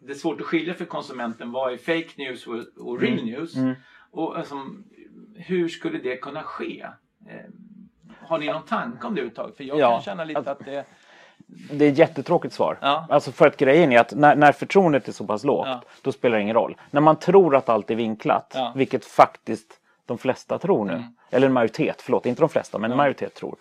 det är svårt att skilja för konsumenten vad är fake news och, och real Mm. news. Och alltså, hur skulle det kunna ske? Eh, har ni någon tanke om det överhuvudtaget? För jag Ja, kan känna lite att det... Det är ett jättetråkigt svar. Ja. Alltså för att grejen är att när, när förtroendet är så pass lågt, Ja. då spelar det ingen roll. När man tror att allt är vinklat, Ja. Mm. vilket faktiskt de flesta tror nu, eller en majoritet, förlåt, inte de flesta, men en majoritet tror,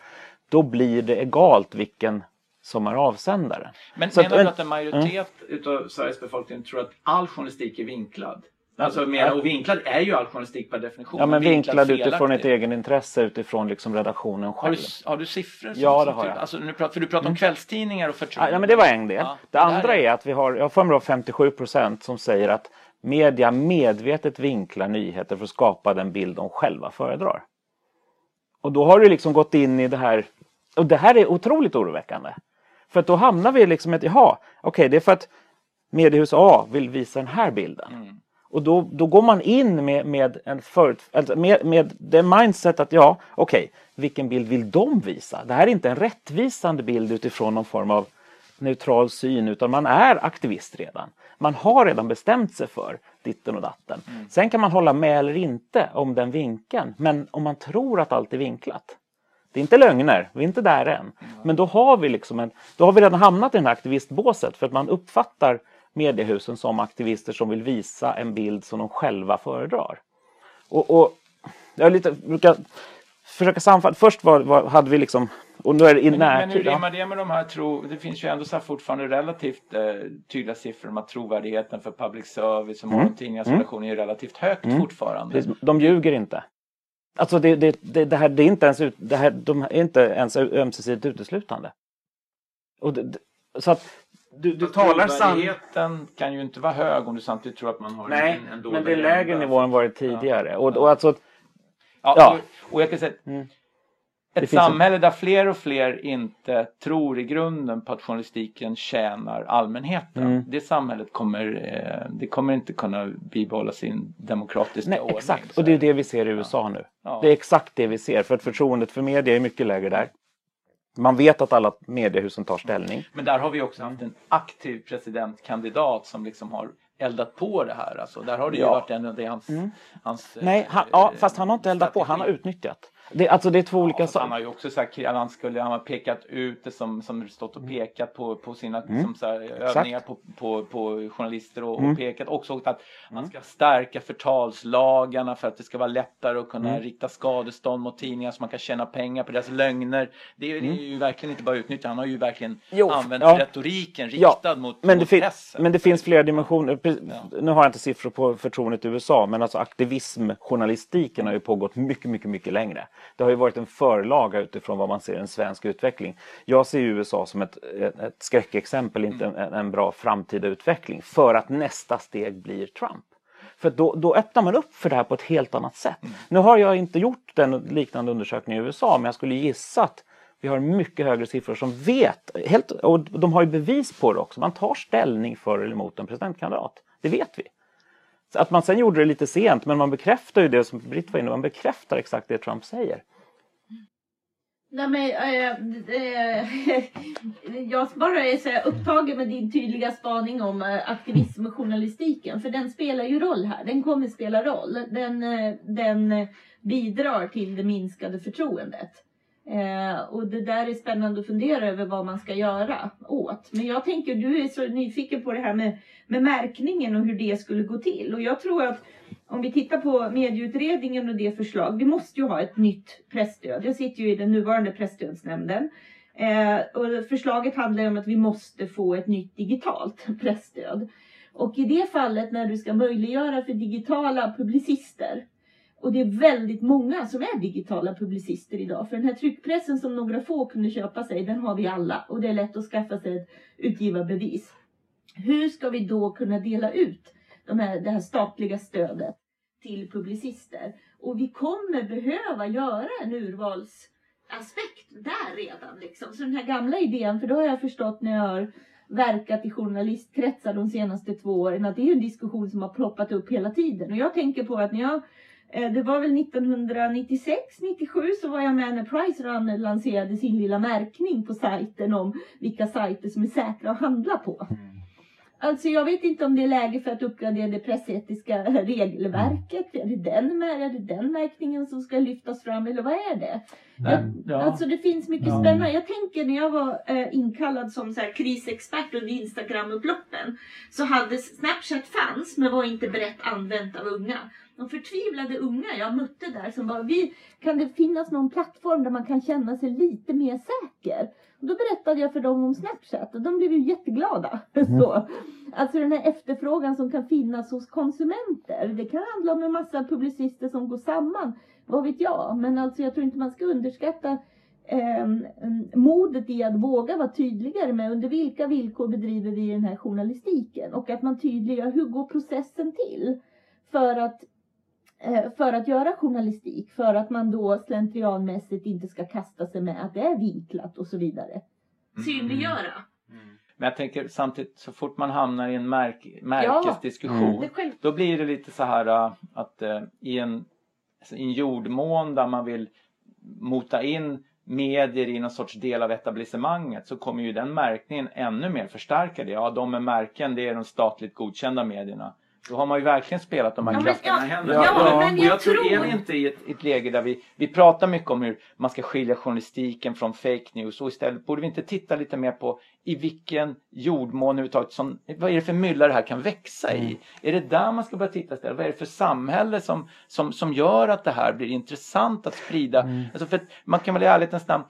då blir det egalt vilken som är avsändare. Men Så menar du en- att en majoritet utav Sveriges befolkning tror att all journalistik är vinklad? Alltså, menar, och vinklad är ju all journalistik per definition. Ja, men vinklad utifrån felaktig. ett egenintresse, utifrån liksom redaktionen Har själv. du, har du siffror? som- Ja, det har typ- jag. Mm. Alltså, nu pratar, för du pratar om kvällstidningar och förtroende. Ja, men det var en del. Ja, det där andra är att vi har, jag har för mig det var 57 procent som säger att media medvetet vinklar nyheter för att skapa den bild de själva föredrar. Och då har du liksom gått in i det här, och det här är otroligt oroväckande. För att då hamnar vi liksom i att, jaha, okej det är för att mediehus A vill visa den här bilden. Mm. Och då, då går man in med, med, en förut, alltså med, med det mindset att ja, okej, vilken bild vill de visa? Det här är inte en rättvisande bild utifrån någon form av neutral syn utan man är aktivist redan. Man har redan bestämt sig för ditten och datten. Sen kan man hålla med eller inte om den vinkeln. Men om man tror att allt är vinklat. Det är inte lögner, vi är inte där än. Men då har vi liksom en, då har vi redan hamnat i det här aktivistbåset för att man uppfattar mediehusen som aktivister som vill visa en bild som de själva föredrar. Och, och jag lite, brukar försöka sammanfatta. Först var, var, hade vi liksom, och nu är det i Men, men hur närtid. ja. rimmar det med de här tro... Det finns ju ändå så här fortfarande relativt eh, tydliga siffror om att trovärdigheten för public service och morgontidningars redaktion är ju relativt högt fortfarande. Precis, De ljuger inte. Alltså det, det, det, det här, det är inte ens, ut, det här, de är inte ens ömsesidigt uteslutande. Och det, det, så att du, du talar. Trovärdigheten kan ju inte vara hög om du samtidigt tror att man har Nej, en, en dold men det är lägre nivå än vad det tidigare. Och, och alltså, Ja, Ja. Och, och jag kan säga Mm. ett en- samhälle där fler och fler inte tror i grunden på att journalistiken tjänar allmänheten. Mm. Det samhället kommer, eh, det kommer inte kunna bibehålla sin demokratiska nej, ordning. exakt. Och det är det vi ser i USA nu. Ja. Det är exakt det vi ser. För att förtroendet för media är mycket lägre där. Man vet att alla mediehusen tar ställning. Men där har vi också haft en aktiv presidentkandidat som liksom har eldat på det här. Alltså, där har det ju Ja. varit en, är hans, hans Nej, eh, han, ja, fast han har inte eldat på. Han har utnyttjat. Det, alltså det är två olika Fast han har saker. ju också sagt att han skulle han har pekat ut det som, som stått och pekat på, på sina som så här, övningar på, på, på journalister och, och pekat också att man ska stärka förtalslagarna för att det ska vara lättare att kunna rikta skadestånd mot tidningar så man kan tjäna pengar på deras lögner. Det är, det är ju verkligen inte bara utnyttja, han har ju verkligen Jo, använt ja. retoriken riktad mot, men mot pressen. men det finns flera dimensioner. Nu har jag inte siffror på förtroendet i USA, men alltså aktivismjournalistiken har ju pågått mycket, mycket, mycket längre. Det har ju varit en förlaga utifrån vad man ser en svensk utveckling. Jag ser USA som ett, ett, skräckexempel, inte en, en bra framtida utveckling, för att nästa steg blir Trump. För då, då öppnar man upp för det här på ett helt annat sätt. Nu har jag inte gjort den liknande undersökning i USA, men jag skulle gissa att vi har mycket högre siffror som vet, helt, och de har ju bevis på det också, man tar ställning för eller emot en presidentkandidat. Det vet vi. Att man sen gjorde det lite sent, men man bekräftar ju det som Britt var inne på, man bekräftar exakt det Trump säger. Nej, men, äh, äh, jag bara är så här upptagen med din tydliga spaning om eh, aktivism och journalistiken. För den spelar ju roll här. Den kommer spela roll. Den, den bidrar till det minskade förtroendet. Eh, och det där är spännande att fundera över vad man ska göra åt. Men jag tänker, du är så nyfiken på det här med, med märkningen och hur det skulle gå till. Och jag tror att om vi tittar på medieutredningen och det förslag, vi måste ju ha ett nytt pressstöd. Jag sitter ju i den nuvarande pressstödsnämnden. Eh, och förslaget handlar om att vi måste få ett nytt digitalt pressstöd. Och i det fallet när du ska möjliggöra för digitala publicister och det är väldigt många som är digitala publicister idag. För den här tryckpressen som några få kunde köpa sig, den har vi alla. Och det är lätt att skaffa sig ett utgivarbevis. Hur ska vi då kunna dela ut de här, det här statliga stödet till publicister? Och vi kommer behöva göra en urvalsaspekt där redan. Liksom. Så den här gamla idén, för då har jag förstått när jag har verkat i journalistkretsar de senaste två åren att det är en diskussion som har ploppat upp hela tiden. Och jag tänker på att när jag det var väl 1996, 97 så var jag med när Pricerunner lanserade sin lilla märkning på sajten om vilka sajter som är säkra att handla på. Mm. Alltså jag vet inte om det är läge för att uppgradera det pressetiska regelverket. Är det den, är det den märkningen som ska lyftas fram eller vad är det? Jag, Ja. Alltså det finns mycket Ja. spännande. Jag tänker när jag var eh, inkallad som så här, krisexpert under Instagram-upploppen så hade Snapchat fanns men var inte brett använt av unga. De förtvivlade unga jag mötte där som bara, vi, kan det finnas någon plattform där man kan känna sig lite mer säker? Och då berättade jag för dem om Snapchat och de blev ju jätteglada. Så. Alltså den här efterfrågan som kan finnas hos konsumenter. Det kan handla om en massa publicister som går samman. Vad vet jag? Men alltså jag tror inte man ska underskatta eh, modet i att våga vara tydligare med under vilka villkor bedriver vi den här journalistiken och att man tydliggör hur går processen till för att för att göra journalistik, för att man då slentrianmässigt inte ska kasta sig med att det är vinklat och så vidare. Synliggöra. Men jag tänker samtidigt så fort man hamnar i en märk, märkesdiskussion Mm. Är själv... Då blir det lite så här äh, att äh, i, en, alltså, i en jordmån där man vill mota in medier i någon sorts del av etablissemanget så kommer ju den märkningen ännu mer förstärka det. Ja, de med märken det är de statligt godkända medierna. Då har man ju verkligen spelat de här Ja, krafterna i ja, händerna. ja, och, men jag jag tror, tror- är inte i ett, ett läge där vi, vi pratar mycket om hur man ska skilja journalistiken från fake news och istället borde vi inte titta lite mer på i vilken jordmån överhuvudtaget som, vad är det för mylla det här kan växa i? Är det där man ska börja titta istället? Vad är det för samhälle som, som, som gör att det här blir intressant att sprida? Alltså för att man kan väl i ärlighetens namn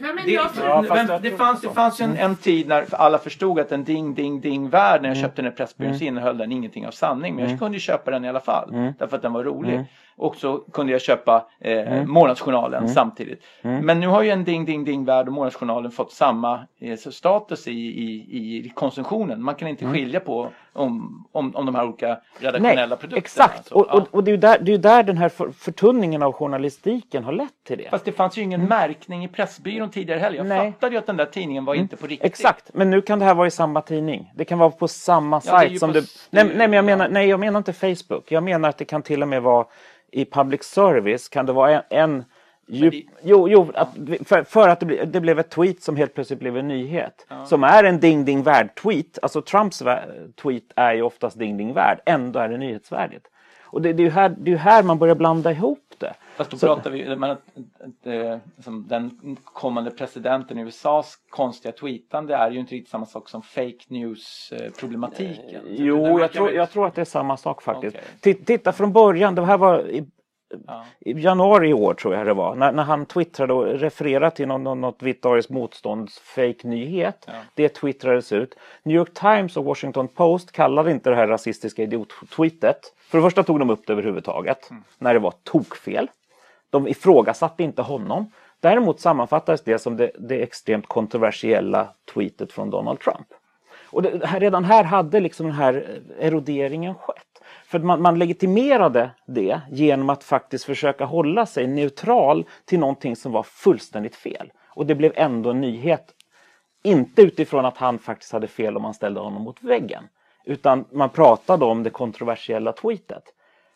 Men det, jag tror- Ja, fast men jag det tror fanns, det fanns ju en, en tid när alla förstod att en ding ding ding värld när jag köpte den här Pressbyrån så innehöll den ingenting av sanning. Men jag kunde ju köpa den i alla fall därför att den var rolig. Och så kunde jag köpa eh, Månadsjournalen samtidigt. Men nu har ju en ding ding ding värld och Månadsjournalen fått samma eh, status i, i, i konsumtionen. Man kan inte skilja på om, om, om de här olika redaktionella Nej, produkterna. exakt. Så, Och, ja. och, och det är ju där, det är ju där den här för, förtunningen av journalistiken har lett till det. Fast det fanns ju ingen märkning i Pressbyrån tidigare heller. Jag Nej. Mm. fattade ju att den där tidningen var inte på riktigt. Exakt, men nu kan det här vara i samma tidning. Det kan vara på samma Ja, sajt som du... Nej, nej, men jag menar, nej, jag menar inte Facebook. Jag menar att det kan till och med vara i public service kan det vara en... en djup, det- jo, jo att, för, för att det, ble, det blev ett tweet som helt plötsligt blev en nyhet. Som är en ding ding värd tweet. Alltså Trumps tweet är ju oftast ding ding värd. Ändå är det nyhetsvärdigt. Och det, det är ju här, det är här man börjar blanda ihop det. Fast då Så- pratar vi men att, att, eh, som den kommande presidenten i USAs konstiga tweetande är ju inte riktigt samma sak som fake news eh, problematiken. Jo, jag tror, jag tror att det är samma sak faktiskt. Ti- Titta från början, det här var Ja. i januari i år tror jag det var, när, när han twittrade och refererade till någon, någon, något Vitt motstånds nyhet. Ja. Det twittrades ut. New York Times och Washington Post kallade inte det här rasistiska idiot-tweetet. För det första tog de upp det överhuvudtaget, när det var tokfel. De ifrågasatte inte honom. Däremot sammanfattades det som det, det extremt kontroversiella tweetet från Donald Trump. Och det, här, redan här hade liksom den här eroderingen skett. För man, man legitimerade det genom att faktiskt försöka hålla sig neutral till någonting som var fullständigt fel. Och det blev ändå en nyhet. Inte utifrån att han faktiskt hade fel om man ställde honom mot väggen. Utan man pratade om det kontroversiella tweetet.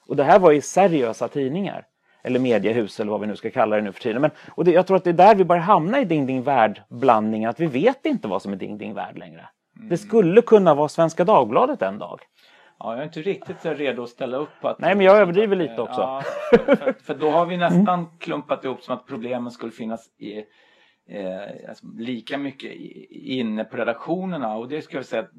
Och det här var i seriösa tidningar. Eller mediehus eller vad vi nu ska kalla det nu för tiden. Men, och det, jag tror att det är där vi börjar hamna i ding ding värld blandningen. Att vi vet inte vad som är ding ding värld längre. Det skulle kunna vara Svenska Dagbladet en dag. Ja, jag är inte riktigt så redo att ställa upp på att... Nej, men jag överdriver lite också. Ja, för, för, för då har vi nästan klumpat ihop som att problemen skulle finnas i, eh, alltså, lika mycket inne på redaktionerna och det skulle jag säga att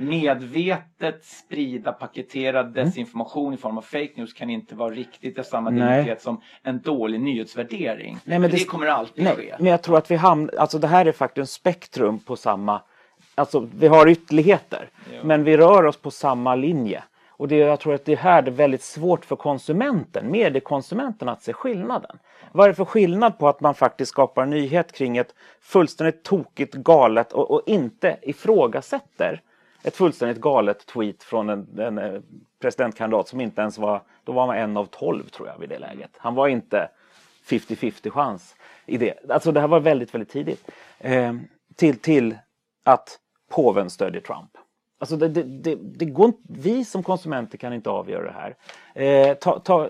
medvetet sprida paketerad desinformation i form av fake news kan inte vara riktigt av samma dignitet som en dålig nyhetsvärdering. Nej, men det, det- kommer alltid Nej, ske. men jag tror att vi hamnar, alltså det här är faktiskt spektrum på samma, alltså vi har ytterligheter, Ja. men vi rör oss på samma linje. Och det, jag tror att det här är väldigt svårt för konsumenten, mediekonsumenten att se skillnaden. Vad är det för skillnad på att man faktiskt skapar nyhet kring ett fullständigt tokigt galet och, och inte ifrågasätter ett fullständigt galet tweet från en, en eh, presidentkandidat som inte ens var, då var man en av tolv tror jag vid det läget. Han var inte 50-50 chans i det. Alltså det här var väldigt, väldigt tidigt. Eh, till, till att påven stödjer Trump. Alltså det, det, det, det går vi som konsumenter kan inte avgöra det här. Eh, ta, ta,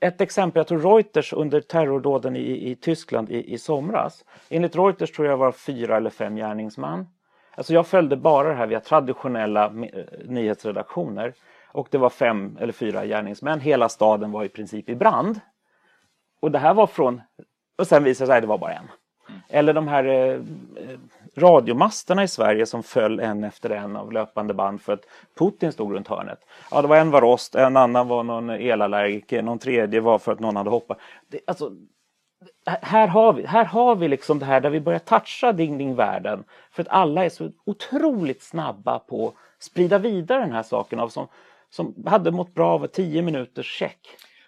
ett exempel, jag tror Reuters under terrordåden i, i Tyskland i, i somras. Enligt Reuters tror jag var fyra eller fem gärningsman. Alltså jag följde bara det här via traditionella eh, nyhetsredaktioner. Och det var fem eller fyra gärningsmän. Hela staden var i princip i brand. Och det här var från... Och sen visade det sig att det var bara en. Eller de här eh, radiomasterna i Sverige som föll en efter en av löpande band för att Putin stod runt hörnet. Ja, det var en var rost, en annan var någon elallergiker, någon tredje var för att någon hade hoppat. Det, alltså, här har vi, här har vi liksom det här där vi börjar toucha ding ding världen för att alla är så otroligt snabba på att sprida vidare den här saken av som, som hade mått bra av 10 minuters check.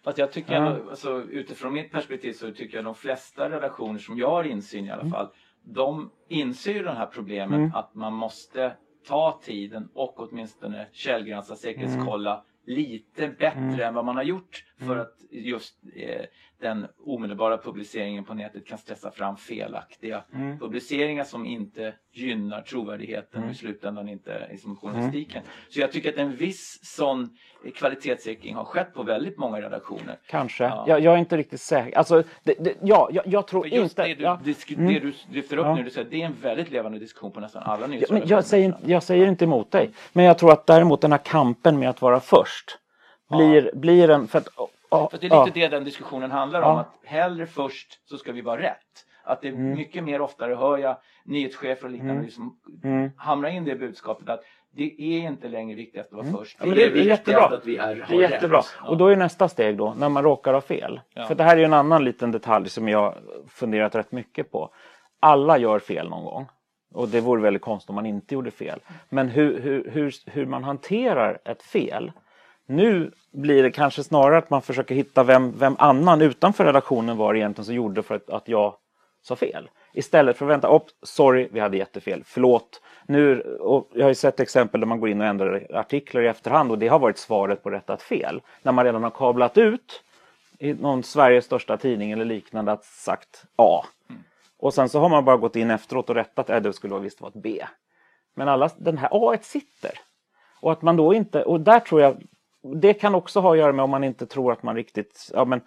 Fast jag tycker ändå, alltså, utifrån mitt perspektiv så tycker jag de flesta relationer som jag har insyn i alla mm. De inser ju de här problemen mm. att man måste ta tiden och åtminstone källgranska, säkerhetskolla mm. lite bättre mm. än vad man har gjort för mm. att just eh, den omedelbara publiceringen på nätet kan stressa fram felaktiga mm. publiceringar som inte gynnar trovärdigheten mm. och i slutändan inte journalistiken. Mm. Så jag tycker att en viss sån kvalitetssäkring har skett på väldigt många redaktioner. Kanske. Ja. Jag, jag, är inte riktigt säker. Alltså, det, det, ja, jag, jag tror just inte... Det du, ja. disk, det mm. du lyfter upp ja. nu, du säger, det är en väldigt levande diskussion på nästan alla nyhetsredaktioner. Jag, säger, jag säger inte emot dig. Men jag tror att däremot den här kampen med att vara först blir, blir en... För att, Ja, för det är lite ja. det den diskussionen handlar om. Att hellre först så ska vi vara rätt. Att det är mm. mycket mer oftare hör jag nyhetschefer och liknande mm. liksom mm. hamra in det budskapet att det är inte längre viktigast att vara mm. först. Det, ja, det, är, det är jättebra. att vi är, det är jättebra. Ja. Och då är nästa steg då när man råkar ha fel. Ja. För det här är en annan liten detalj som jag funderat rätt mycket på. Alla gör fel någon gång. Och det vore väldigt konstigt om man inte gjorde fel. Men hur, hur, hur, hur man hanterar ett fel nu blir det kanske snarare att man försöker hitta vem, vem annan utanför redaktionen var det egentligen som gjorde för att, att jag sa fel. Istället för att vänta, upp, sorry, vi hade jättefel, förlåt. Nu, och jag har ju sett exempel där man går in och ändrar artiklar i efterhand och det har varit svaret på rättat fel. När man redan har kablat ut i någon Sveriges största tidning eller liknande att sagt A. Mm. Och sen så har man bara gått in efteråt och rättat, äh, det skulle visst vara ett B. Men alla, den här A sitter. Och att man då inte, och där tror jag det kan också ha att göra med om man inte tror att man riktigt, ja men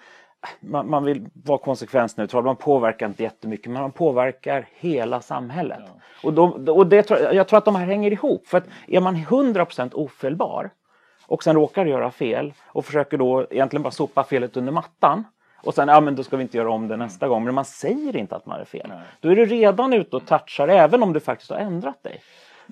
man, man vill vara konsekvensneutral, man påverkar inte jättemycket men man påverkar hela samhället. Ja. Och, då, och det, jag tror att de här hänger ihop för att är man 100% ofelbar och sen råkar göra fel och försöker då egentligen bara sopa felet under mattan och sen, ja men då ska vi inte göra om det nästa gång. Men man säger inte att man är fel. Nej. Då är du redan ute och touchar även om du faktiskt har ändrat dig.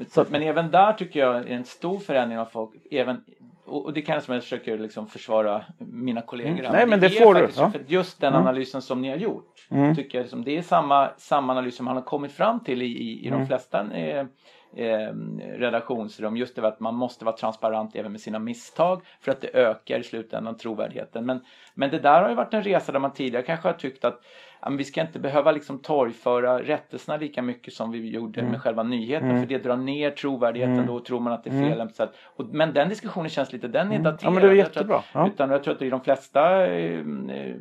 Så, men även där tycker jag är en stor förändring av folk, även och det kanske som jag försöker liksom försvara mina kollegor mm. Nej, men det, det får du. Ja. För just den mm. analysen som ni har gjort mm. tycker jag liksom, det är samma, samma analys som man har kommit fram till i, i, i de mm. flesta eh, eh, redaktionsrum. Just det att man måste vara transparent även med sina misstag för att det ökar i slutändan trovärdigheten. Men, men det där har ju varit en resa där man tidigare kanske har tyckt att ja, vi ska inte behöva liksom torgföra rättelserna lika mycket som vi gjorde mm. med själva nyheten mm. för det drar ner trovärdigheten mm. då tror man att det är mm. fel. Mm. Och, men den diskussionen känns lite, den är mm. daterad. Ja men det är jättebra. Att, utan jag tror att i de flesta eh, eh,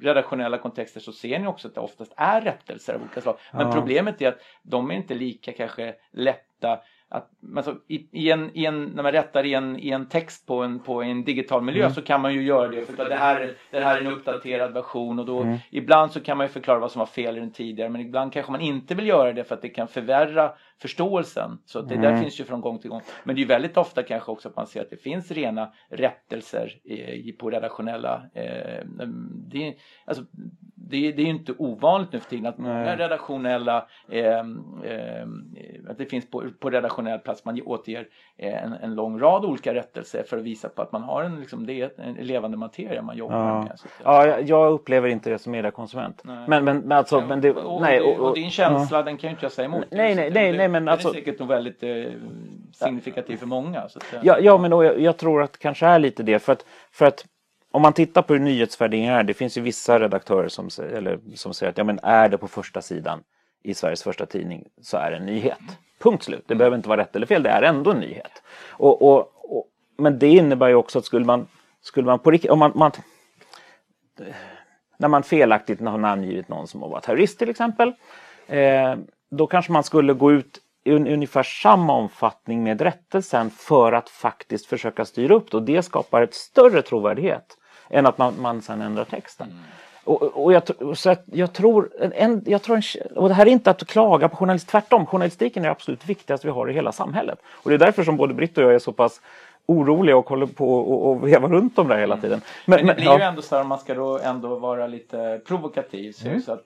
redaktionella kontexter så ser ni också att det oftast är rättelser av olika slag. Men ja. problemet är att de är inte lika kanske lätta att, alltså, i, i, en, i en, när man rättar i en, i en text på en, på en digital miljö mm. så kan man ju göra det för att det här, det här är en uppdaterad version och då mm. ibland så kan man ju förklara vad som var fel i den tidigare men ibland kanske man inte vill göra det för att det kan förvärra förståelsen. Så det mm. där finns ju från gång till gång. Men det är väldigt ofta kanske också att man ser att det finns rena rättelser i, på redaktionella eh, det, alltså, det, det är inte ovanligt nu för tiden att många redaktionella eh, eh, att det finns på, på redaktionell plats man återger en, en lång rad olika rättelser för att visa på att man har en, liksom, det är en levande materia man jobbar ja. med. Så ja, jag upplever inte det som mediekonsument. Men, men, men alltså, men det, och, nej, och, och, din känsla ja. den kan ju inte jag säga emot. Nej, nej, nej, nej men alltså. Den är säkert nog väldigt eh, signifikativ för många. Så att, ja, ja, men jag, jag tror att det kanske är lite det för att, för att om man tittar på hur nyhetsvärderingen är, det finns ju vissa redaktörer som, eller, som säger att ja, men är det på första sidan i Sveriges första tidning så är det en nyhet. Punkt slut. Det behöver inte vara rätt eller fel, det är ändå en nyhet. Och, och, och men det innebär ju också att skulle man, skulle man på riktigt, om man, man när man felaktigt har namngivit någon som har varit terrorist till exempel. Eh, då kanske man skulle gå ut i ungefär samma omfattning med rättelsen för att faktiskt försöka styra upp det och det skapar ett större trovärdighet än att man, man sen ändrar texten. Mm. Och, och jag, så att jag tror, en, jag tror en, och det här är inte att klaga på journalistik, tvärtom. Journalistiken är det absolut viktigaste vi har i hela samhället. Och det är därför som både Britt och jag är så pass oroliga och håller på och, och vevar runt om det hela tiden. Men, men det blir ja. ju ändå så här om man ska då ändå vara lite provokativ. Så, mm. så att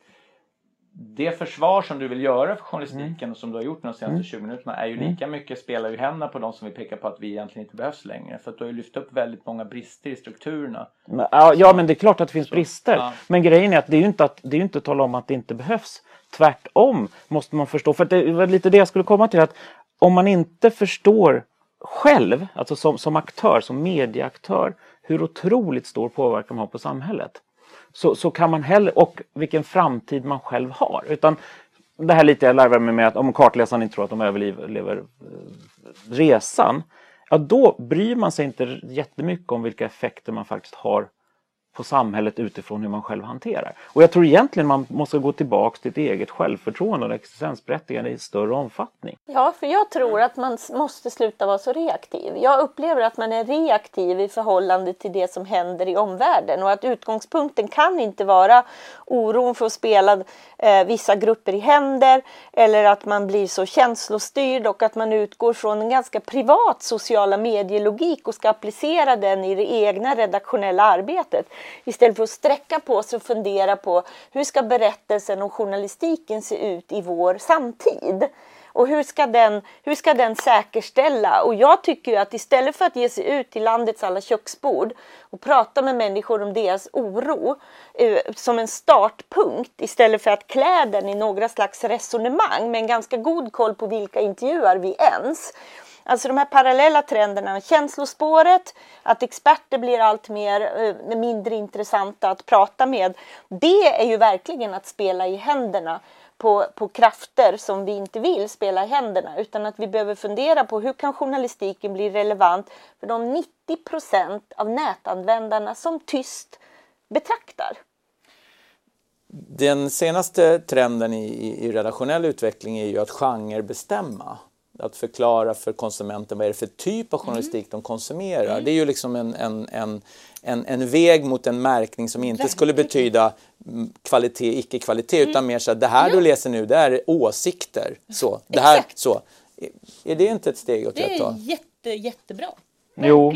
det försvar som du vill göra för journalistiken mm. och som du har gjort de senaste mm. 20 minuterna är ju mm. lika mycket spelar ju händerna på de som vill peka på att vi egentligen inte behövs längre. För att du har ju lyft upp väldigt många brister i strukturerna. Ja, ja men det är klart att det finns så, brister. Ja. Men grejen är att det är ju inte att, det är inte att tala om att det inte behövs. Tvärtom måste man förstå, för det var lite det jag skulle komma till att om man inte förstår själv, alltså som, som aktör, som medieaktör, hur otroligt stor påverkan man har på samhället så, så kan man heller, och vilken framtid man själv har. Utan det här lite jag larvar mig med att om kartläsaren inte tror att de överlever eh, resan, ja då bryr man sig inte jättemycket om vilka effekter man faktiskt har på samhället utifrån hur man själv hanterar. Och jag tror egentligen man måste gå tillbaks till ett eget självförtroende och existensberättigande i större omfattning. Ja, för jag tror att man måste sluta vara så reaktiv. Jag upplever att man är reaktiv i förhållande till det som händer i omvärlden och att utgångspunkten kan inte vara oron för att spela eh, vissa grupper i händer eller att man blir så känslostyrd och att man utgår från en ganska privat sociala medielogik och ska applicera den i det egna redaktionella arbetet. Istället för att sträcka på sig och fundera på hur ska berättelsen och journalistiken se ut i vår samtid? Och hur ska, den, hur ska den säkerställa? Och jag tycker ju att istället för att ge sig ut till landets alla köksbord och prata med människor om deras oro eh, som en startpunkt istället för att klä den i några slags resonemang med en ganska god koll på vilka intervjuar vi ens Alltså de här parallella trenderna, känslospåret, att experter blir allt mer, eh, mindre intressanta att prata med. Det är ju verkligen att spela i händerna på, på krafter som vi inte vill spela i händerna utan att vi behöver fundera på hur kan journalistiken bli relevant för de 90 procent av nätanvändarna som tyst betraktar. Den senaste trenden i, i redaktionell utveckling är ju att genre bestämma att förklara för konsumenten vad är det för typ av journalistik mm. de konsumerar. Mm. Det är ju liksom en, en, en, en, en väg mot en märkning som inte skulle betyda kvalitet, icke-kvalitet, mm. utan mer så att det här ja. du läser nu, det är åsikter. Så, det här, så. Är det inte ett steg åt rätt håll? Det är jätte, jättebra. Jo,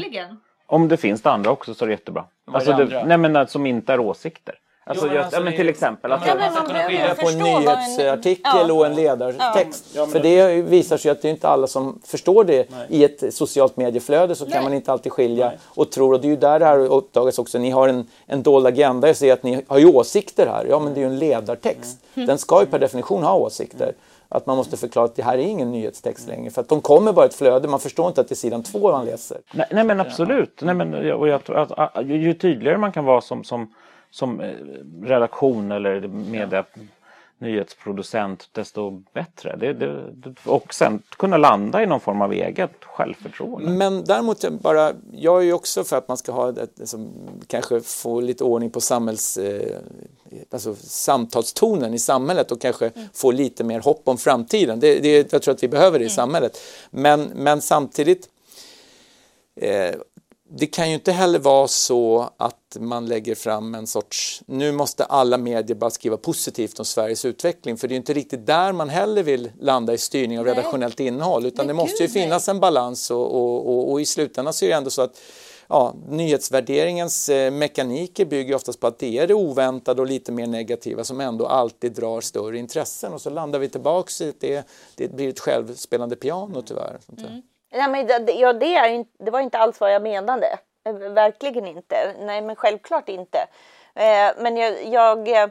om det finns det andra också så är det jättebra. Alltså det, nej men som inte är åsikter. Alltså, jo, alltså, ja, men till exempel. Alltså, ja, man ska kunna skilja på en nyhetsartikel en... och en ledartext. Ja. För det visar sig att det är inte alla som förstår det Nej. i ett socialt medieflöde så Nej. kan man inte alltid skilja Nej. och tror. Och det är ju där det här uppdagas också. Ni har en, en dold agenda. Jag ser att ni har ju åsikter här. Ja, men det är ju en ledartext. Mm. Den ska ju per definition ha åsikter att man måste förklara att det här är ingen nyhetstext längre. För att de kommer bara ett flöde, man förstår inte att det är sidan två man läser. Nej, nej men absolut. Nej, men, och jag, att, ju tydligare man kan vara som, som som eh, redaktion eller media nyhetsproducent desto bättre. Det, det, och sen kunna landa i någon form av eget självförtroende. Men däremot bara, jag är ju också för att man ska ha ett, liksom, kanske få lite ordning på samhälls, eh, alltså, samtalstonen i samhället och kanske mm. få lite mer hopp om framtiden. Det, det, jag tror att vi behöver det i mm. samhället. Men, men samtidigt eh, det kan ju inte heller vara så att man lägger fram en sorts, nu måste alla medier bara skriva positivt om Sveriges utveckling för det är inte riktigt där man heller vill landa i styrning av redaktionellt innehåll utan Men det måste ju finnas en balans och, och, och, och, i slutändan så är det ändå så att ja, nyhetsvärderingens eh, mekaniker bygger oftast på att det är det oväntade och lite mer negativa som ändå alltid drar större intressen och så landar vi tillbaks i att det, det blir ett självspelande piano tyvärr. Mm. Nej, men det, ja, det, är inte, det var inte alls vad jag menade. Verkligen inte. Nej, men självklart inte. Eh, men jag, jag, eh,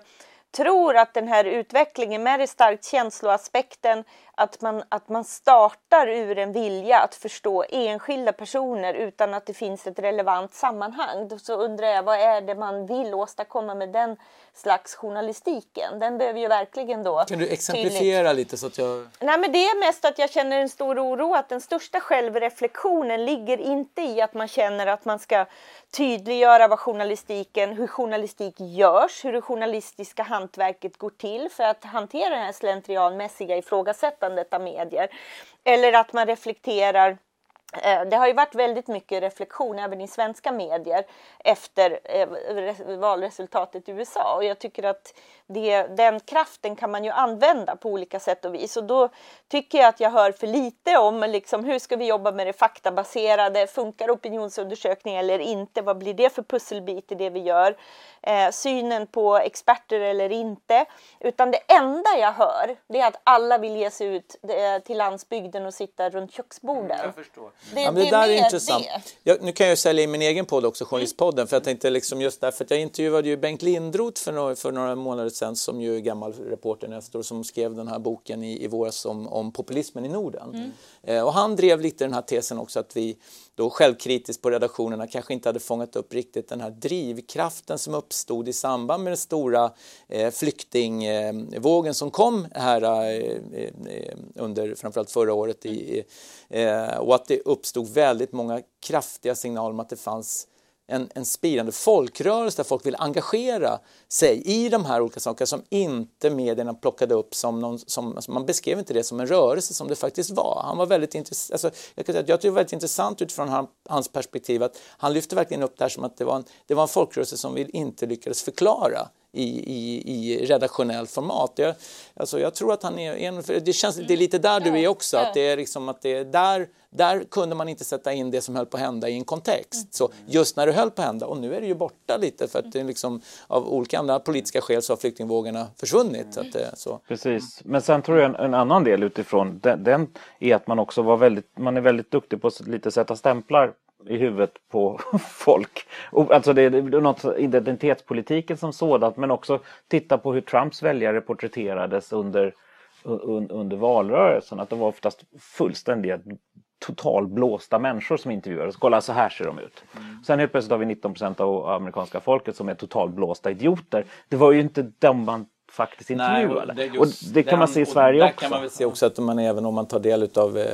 tror att den här utvecklingen med det starkt känsloaspekten, att man, att man startar ur en vilja att förstå enskilda personer utan att det finns ett relevant sammanhang. Så undrar jag, vad är det man vill åstadkomma med den slags journalistiken? Den behöver ju verkligen då... Kan du exemplifiera tydligt... lite så att jag... Nej men det är mest att jag känner en stor oro att den största självreflektionen ligger inte i att man känner att man ska tydliggöra vad journalistiken, hur journalistik görs, hur det journalistiska hantverket går till för att hantera det här slentrianmässiga ifrågasättandet av medier. Eller att man reflekterar Eh, det har ju varit väldigt mycket reflektion även i svenska medier efter eh, valresultatet i USA. Och jag tycker att det, den kraften kan man ju använda på olika sätt och vis. Och då tycker jag att jag hör för lite om liksom, hur ska vi jobba med det faktabaserade, funkar opinionsundersökningar eller inte, vad blir det för pusselbit i det vi gör? Eh, synen på experter eller inte. Utan det enda jag hör det är att alla vill ge sig ut eh, till landsbygden och sitta runt köksborden. Mm, jag förstår. Det, ja, det, det där är intressant. Jag, nu kan jag sälja in min egen podd också, Journalistpodden, för jag tänkte liksom just därför att jag intervjuade ju Bengt Lindroth för några, för några månader sedan som ju är gammal reporter nästor som skrev den här boken i, i våras om, om populismen i Norden. Mm. Eh, och han drev lite den här tesen också att vi då självkritiskt på redaktionerna kanske inte hade fångat upp riktigt den här drivkraften som uppstod i samband med den stora eh, flyktingvågen som kom här eh, eh under framförallt förra året i, eh, och att det uppstod väldigt många kraftiga signaler om att det fanns en, en spirande folkrörelse där folk vill engagera sig i de här olika sakerna som inte medierna plockade upp som någon, som, alltså man beskrev inte det som en rörelse som det faktiskt var. Han var väldigt intressant, alltså, jag, jag tycker det var väldigt intressant utifrån han, hans perspektiv att han lyfte verkligen upp det här som att det var en, det var en folkrörelse som vi inte lyckades förklara i, i, i redaktionellt format. Jag, alltså jag tror att han är en, det känns det är lite där du är också, att det är liksom att det är där, där kunde man inte sätta in det som höll på att hända i en kontext. Mm. Så just när det höll på att hända, och nu är det ju borta lite för att det liksom, av olika andra politiska skäl så har flyktingvågorna försvunnit. Att det, så. Precis, men sen tror jag en, en annan del utifrån den, den, är att man också var väldigt, man är väldigt duktig på att lite sätta stämplar i huvudet på folk. Alltså det är något identitetspolitiken som sådant men också titta på hur Trumps väljare porträtterades under, under valrörelsen. Att de var oftast fullständiga totalblåsta människor som intervjuades. Kolla så här ser de ut. Mm. Sen helt plötsligt har vi 19% av amerikanska folket som är totalblåsta idioter. Det var ju inte de man faktiskt intervjuade. Nej, och, och det kan den, man se i Sverige också. kan man väl se också att man även om man tar del av eh,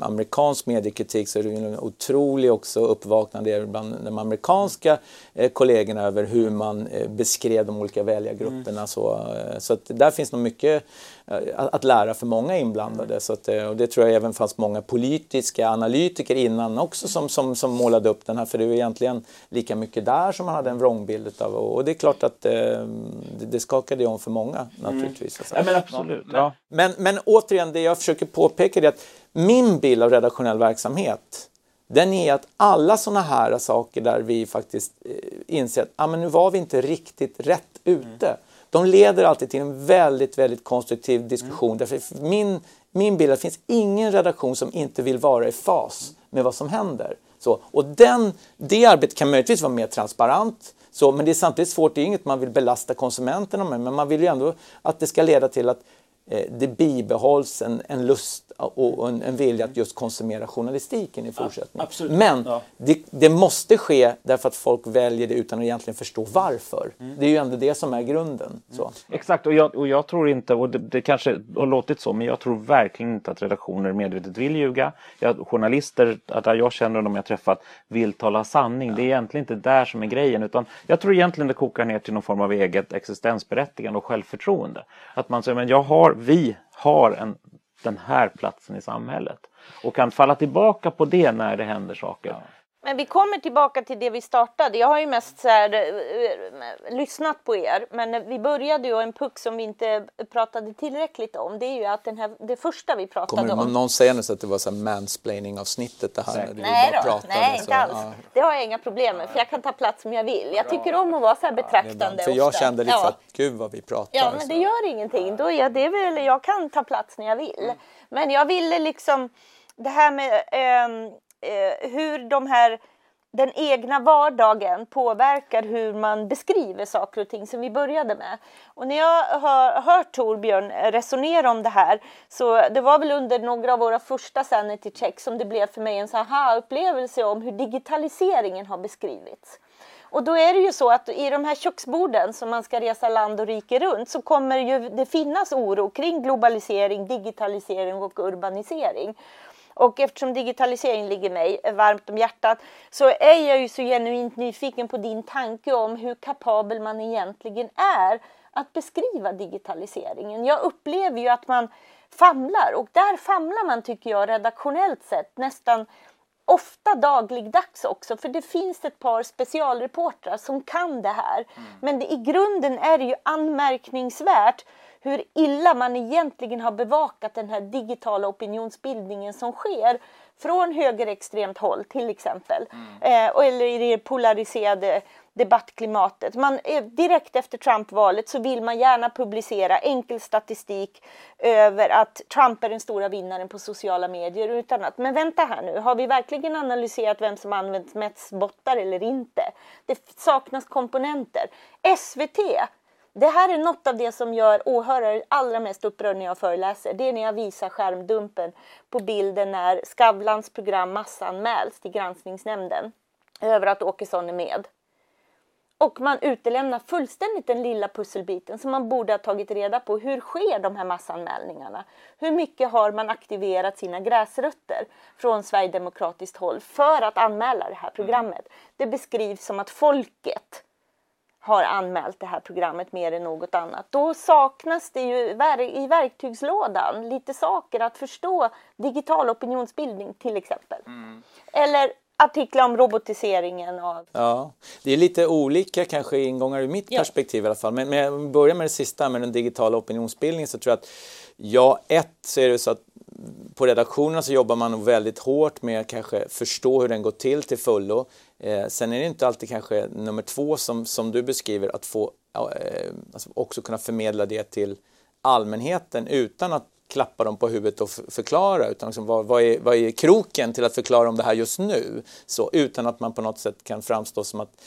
amerikansk mediekritik så är det ju en otrolig också uppvaknande bland de amerikanska eh, kollegorna över hur man eh, beskrev de olika väljargrupperna. Mm. Så, eh, så att där finns nog mycket att lära för många inblandade. Så att, eh, och det tror jag även fanns många politiska analytiker innan också som, som, som målade upp den här. För det var egentligen lika mycket där som man hade en vrångbild av. Och det är klart att eh, det, det skakade om för många naturligtvis. Mm. Ja, men absolut. Ja. Men, men återigen, det jag försöker påpeka är att min bild av redaktionell verksamhet den är att alla sådana här saker där vi faktiskt inser att ah, men nu var vi inte riktigt rätt ute. Mm de leder alltid till en väldigt, väldigt konstruktiv diskussion. Mm. Därför min, min bild är att det finns ingen redaktion som inte vill vara i fas med vad som händer. Så, och den, det arbetet kan möjligtvis vara mer transparent, så, men det är samtidigt svårt, det är inget man vill belasta konsumenterna med, men man vill ju ändå att det ska leda till att eh, det bibehålls en, en lust och en, en vilja att just konsumera journalistiken i fortsättningen. Ja, Men ja. det, det, måste ske därför att folk väljer det utan att egentligen förstå varför. Mm. Det är ju ändå det som är grunden. Mm. Exakt, och jag, och jag tror inte, och det, det, kanske har låtit så, men jag tror verkligen inte att redaktioner medvetet vill ljuga. Jag, journalister, att jag känner dem jag träffat, vill tala sanning. Ja. Det är egentligen inte där som är grejen, utan jag tror egentligen det kokar ner till någon form av eget existensberättigande och självförtroende. Att man säger, men jag har, vi har en den här platsen i samhället. Och kan falla tillbaka på det när det händer saker. Ja. Men vi kommer tillbaka till det vi startade. Jag har ju mest så här, äh, lyssnat på er, men vi började ju en puck som vi inte pratade tillräckligt om. Det är ju att den här, det första vi pratade kommer om. Kommer någon säga att det var så mansplaining avsnittet det här? Nej, då, pratade, nej inte alls. Ja. Det har jag inga problem med, för jag kan ta plats om jag vill. Jag tycker om att vara så här betraktande. Ja, för jag kände lite ja. att gud vad vi pratar. Ja, men det gör ingenting. Då är det väl, jag kan ta plats när jag vill. Men jag ville liksom det här med eh, eh, hur de här den egna vardagen påverkar hur man beskriver saker och ting som vi började med. Och när jag har hört Torbjörn resonera om det här så det var väl under några av våra första sanity check som det blev för mig en aha-upplevelse om hur digitaliseringen har beskrivits. Och då är det ju så att i de här köksborden som man ska resa land och rike runt så kommer ju det finnas oro kring globalisering, digitalisering och urbanisering. Och eftersom digitalisering ligger mig varmt om hjärtat så är jag ju så genuint nyfiken på din tanke om hur kapabel man egentligen är att beskriva digitaliseringen. Jag upplever ju att man famlar och där famlar man tycker jag redaktionellt sett nästan ofta dagligdags också för det finns ett par specialreportrar som kan det här. Mm. Men det, i grunden är det ju anmärkningsvärt hur illa man egentligen har bevakat den här digitala opinionsbildningen som sker från högerextremt håll till exempel. Mm. Eh, eller i det polariserade debattklimatet. Man, direkt efter Trump-valet så vill man gärna publicera enkel statistik över att Trump är den stora vinnaren på sociala medier. Utan att, men vänta här nu, har vi verkligen analyserat vem som använt mest bottar eller inte? Det saknas komponenter. SVT det här är något av det som gör åhörare allra mest upprörda när jag föreläser. Det är när jag visar skärmdumpen på bilden när Skavlans program massanmäls till granskningsnämnden över att Åkesson är med. Och man utelämnar fullständigt den lilla pusselbiten som man borde ha tagit reda på. Hur sker de här massanmälningarna? Hur mycket har man aktiverat sina gräsrötter från Sverigedemokratiskt håll för att anmäla det här programmet? Det beskrivs som att folket har anmält det här programmet mer än något annat. Då saknas det ju i verktygslådan lite saker att förstå digital opinionsbildning till exempel. Mm. Eller artiklar om robotiseringen av... Ja, det är lite olika kanske ingångar ur mitt ja. perspektiv i alla fall. Men, men jag börjar med det sista med den digitala opinionsbildningen så tror jag att ja, ett så är det så att på redaktionerna så jobbar man väldigt hårt med att kanske förstå hur den går till till fullo. Eh, sen är det inte alltid kanske nummer två som, som du beskriver, att få eh, alltså också kunna förmedla det till allmänheten utan att klappa dem på huvudet och förklara utan liksom, vad, vad, är, vad är kroken till att förklara om det här just nu? Så, utan att man på något sätt kan framstå som att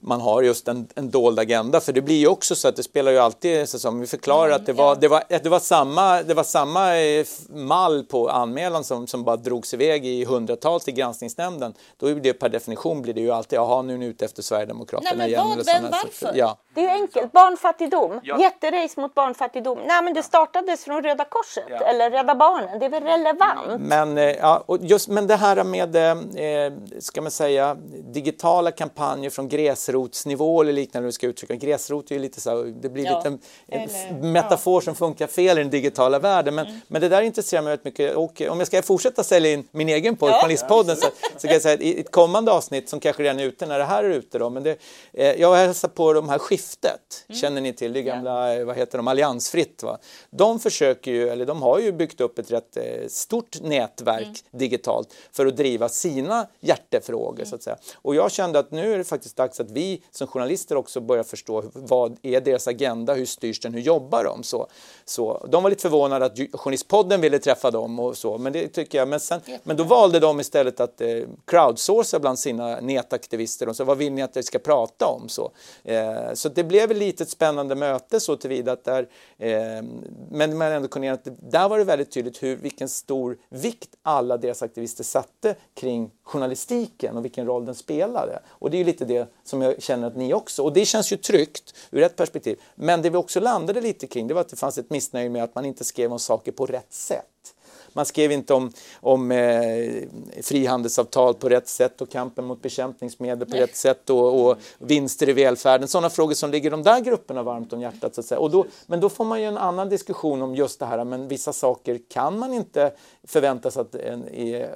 man har just en, en dold agenda. För det blir ju också så att det spelar ju alltid, så som vi förklarar mm, att det var, det var, det var samma, det var samma eh, mall på anmälan som, som bara drogs iväg i hundratals till granskningsnämnden. Då är det per definition blir det ju alltid, jaha nu är ni ute efter Sverigedemokraterna Nej, igen. Vad, vem, varför? Ja. Det är ju enkelt, barnfattigdom, ja. jätterace mot barnfattigdom. Nej men det startades från Röda Korset ja. eller Rädda Barnen, det är väl relevant? Men, eh, ja, och just, men det här med, eh, ska man säga, digitala kampanjer från gräs gräsrotsnivå eller liknande du ska uttrycka. Gräsrot är ju lite så, det blir ja. lite en, en metafor som funkar fel i den digitala världen. Men, mm. men det där intresserar mig väldigt mycket och om jag ska fortsätta sälja in min egen podd. Journalistpodden, så, så kan jag säga i ett kommande avsnitt som kanske redan är ute när det här är ute då, men det, eh, jag hälsar på de här Skiftet, mm. känner ni till, det gamla, ja. vad heter de, Alliansfritt. Va? De försöker ju, eller de har ju byggt upp ett rätt eh, stort nätverk mm. digitalt för att driva sina hjärtefrågor så att säga. Och jag kände att nu är det faktiskt dags att vi vi som journalister också börjar förstå vad är deras agenda, hur styrs den, hur jobbar de? Så, så, de var lite förvånade att Journalistpodden ville träffa dem och så, men det tycker jag. Men, sen, men då valde de istället att eh, crowdsourca bland sina nätaktivister och så vad vill ni att jag ska prata om? Så, eh, så det blev ett litet spännande möte så tillvida att där, eh, men man ändå kunde att där var det väldigt tydligt hur, vilken stor vikt alla deras aktivister satte kring journalistiken och vilken roll den spelade. Och det är ju lite det som jag känner att ni också, och det känns ju tryggt ur ett perspektiv. Men det vi också landade lite kring det var att det fanns ett missnöje med att man inte skrev om saker på rätt sätt. Man skrev inte om, om eh, frihandelsavtal på rätt sätt och kampen mot bekämpningsmedel på Nej. rätt sätt och, och, vinster i välfärden. Sådana frågor som ligger de där grupperna varmt om hjärtat. Så att säga. Och då, men då får man ju en annan diskussion om just det här, men vissa saker kan man inte förvänta sig att en,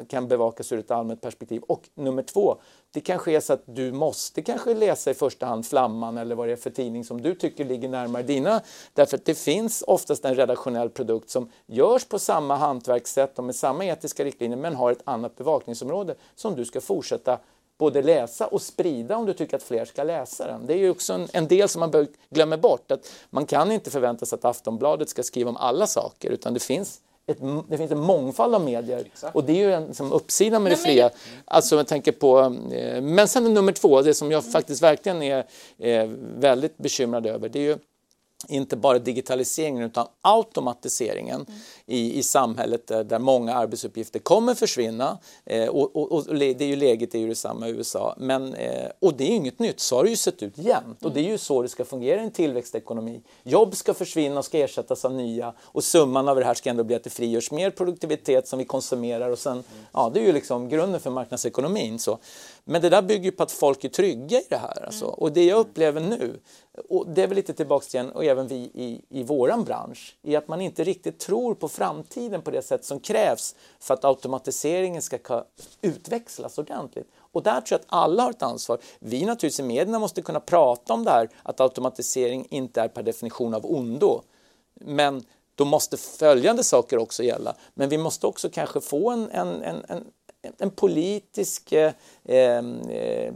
kan bevakas ur ett allmänt perspektiv. Och nummer två, det kanske är så att du måste kanske läsa i första hand Flamman eller vad det är för tidning som du tycker ligger närmare dina. Därför att det finns oftast en redaktionell produkt som görs på samma hantverkssätt och med samma etiska riktlinjer men har ett annat bevakningsområde som du ska fortsätta både läsa och sprida om du tycker att fler ska läsa den. Det är ju också en, en del som man glömmer bort. att Man kan inte förvänta sig att Aftonbladet ska skriva om alla saker utan det finns ett, det finns en mångfald av medier Exakt. och det är ju en liksom, uppsida med det fria. Alltså jag tänker på, eh, men sen nummer två, det som jag mm. faktiskt verkligen är, är väldigt bekymrad över, det är ju inte bara digitaliseringen utan automatiseringen mm. i, i samhället där, där, många arbetsuppgifter kommer försvinna. Eh, och, och, och, det är ju läget är ju detsamma i USA. Men, eh, och det är inget nytt, så har det ju sett ut jämt. Mm. Och det är ju så det ska fungera i en tillväxtekonomi. Jobb ska försvinna och ska ersättas av nya och summan av det här ska ändå bli att det frigörs mer produktivitet som vi konsumerar och sen, mm. ja det är ju liksom grunden för marknadsekonomin. Så. Men det där bygger ju på att folk är trygga i det här. Alltså. Och det jag upplever nu, och det är väl lite tillbaks till igen, och även vi i, i våran bransch, i att man inte riktigt tror på framtiden på det sätt som krävs för att automatiseringen ska utväxlas ordentligt. Och där tror jag att alla har ett ansvar. Vi naturligtvis i medierna måste kunna prata om det här, att automatisering inte är per definition av ondo. Men då måste följande saker också gälla. Men vi måste också kanske få en, en, en, en en politisk eh, eh,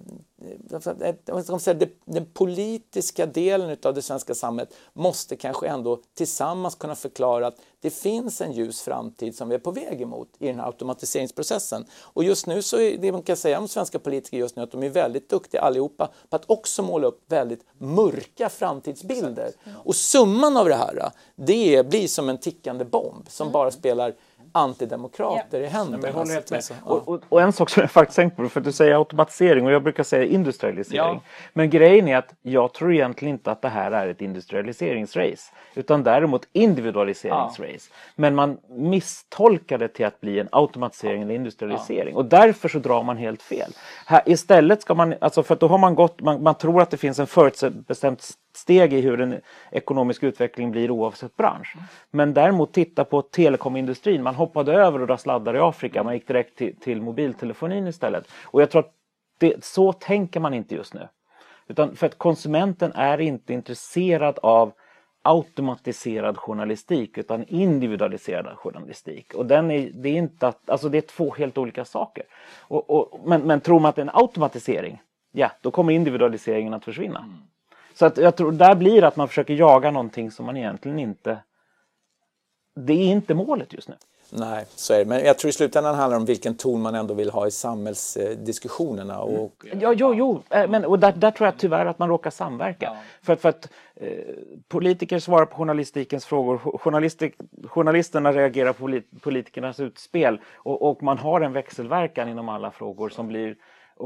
den politiska delen av det svenska samhället måste kanske ändå tillsammans kunna förklara att det finns en ljus framtid som vi är på väg emot i den här automatiseringsprocessen. Och just nu så är det man kan säga om svenska politiker just nu att de är väldigt duktiga allihopa på att också måla upp väldigt mörka framtidsbilder. Och summan av det här, det blir som en tickande bomb som bara spelar antidemokrater yeah. i händerna. håller helt med. Och, och, och, en sak som jag faktiskt tänkt på, för att du säger automatisering och jag brukar säga industrialisering. Ja. Men grejen är att jag tror egentligen inte att det här är ett industrialiseringsrace. Utan däremot individualiseringsrace. Ja. Men man misstolkar det till att bli en automatisering eller industrialisering. Ja. Och därför så drar man helt fel. Här, istället ska man, alltså för då har man gått, man, man tror att det finns en förutbestämt steg i hur den ekonomiska utvecklingen blir oavsett bransch. Men däremot titta på telekomindustrin. Man hoppade över och dra sladdar i Afrika. Man gick direkt till, till mobiltelefonin istället. Och jag tror att det, så tänker man inte just nu. Utan för att konsumenten är inte intresserad av automatiserad journalistik utan individualiserad journalistik. Och den är, det, är inte att, alltså det är två helt olika saker. Och, och, men, men tror man att det är en automatisering, ja då kommer individualiseringen att försvinna. Mm. Så att jag tror där blir att man försöker jaga någonting som man egentligen inte... Det är inte målet just nu. Nej, så är det. Men jag tror i slutändan handlar det om vilken ton man ändå vill ha i samhällsdiskussionerna. Och... Mm. Ja, jo, jo. Eh, men och där, där tror jag tyvärr att man råkar samverka. Ja. För, för att eh, politiker svarar på journalistikens frågor. Journalistik, journalisterna reagerar på politikernas utspel. Och, och man har en växelverkan inom alla frågor som blir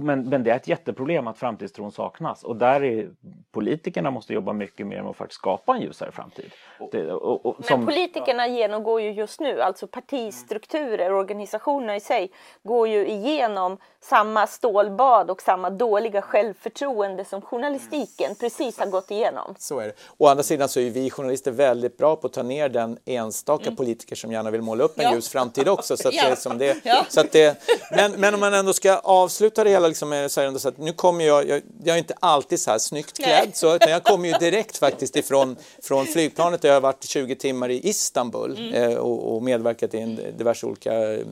men, men det är ett jätteproblem att framtidstron saknas och där är politikerna måste jobba mycket mer med att faktiskt skapa en ljusare framtid. Det, och, och, som, men politikerna ja. genomgår ju just nu, alltså partistrukturer, organisationerna i sig, går ju igenom samma stålbad och samma dåliga självförtroende som journalistiken mm. precis har gått igenom. Så är det. Å andra sidan så är vi journalister väldigt bra på att ta ner den enstaka mm. politiker som gärna vill måla upp en ja. ljus framtid också. Så att ja. det, som det, ja. så att det, men, men om man ändå ska avsluta det hela liksom med så ändå så att nu kommer jag, jag, jag är inte alltid så här snyggt klädd, så, utan jag kommer ju direkt faktiskt ifrån från flygplanet där jag har varit 20 timmar i Istanbul mm. eh, och, och medverkat i en, diverse olika eh,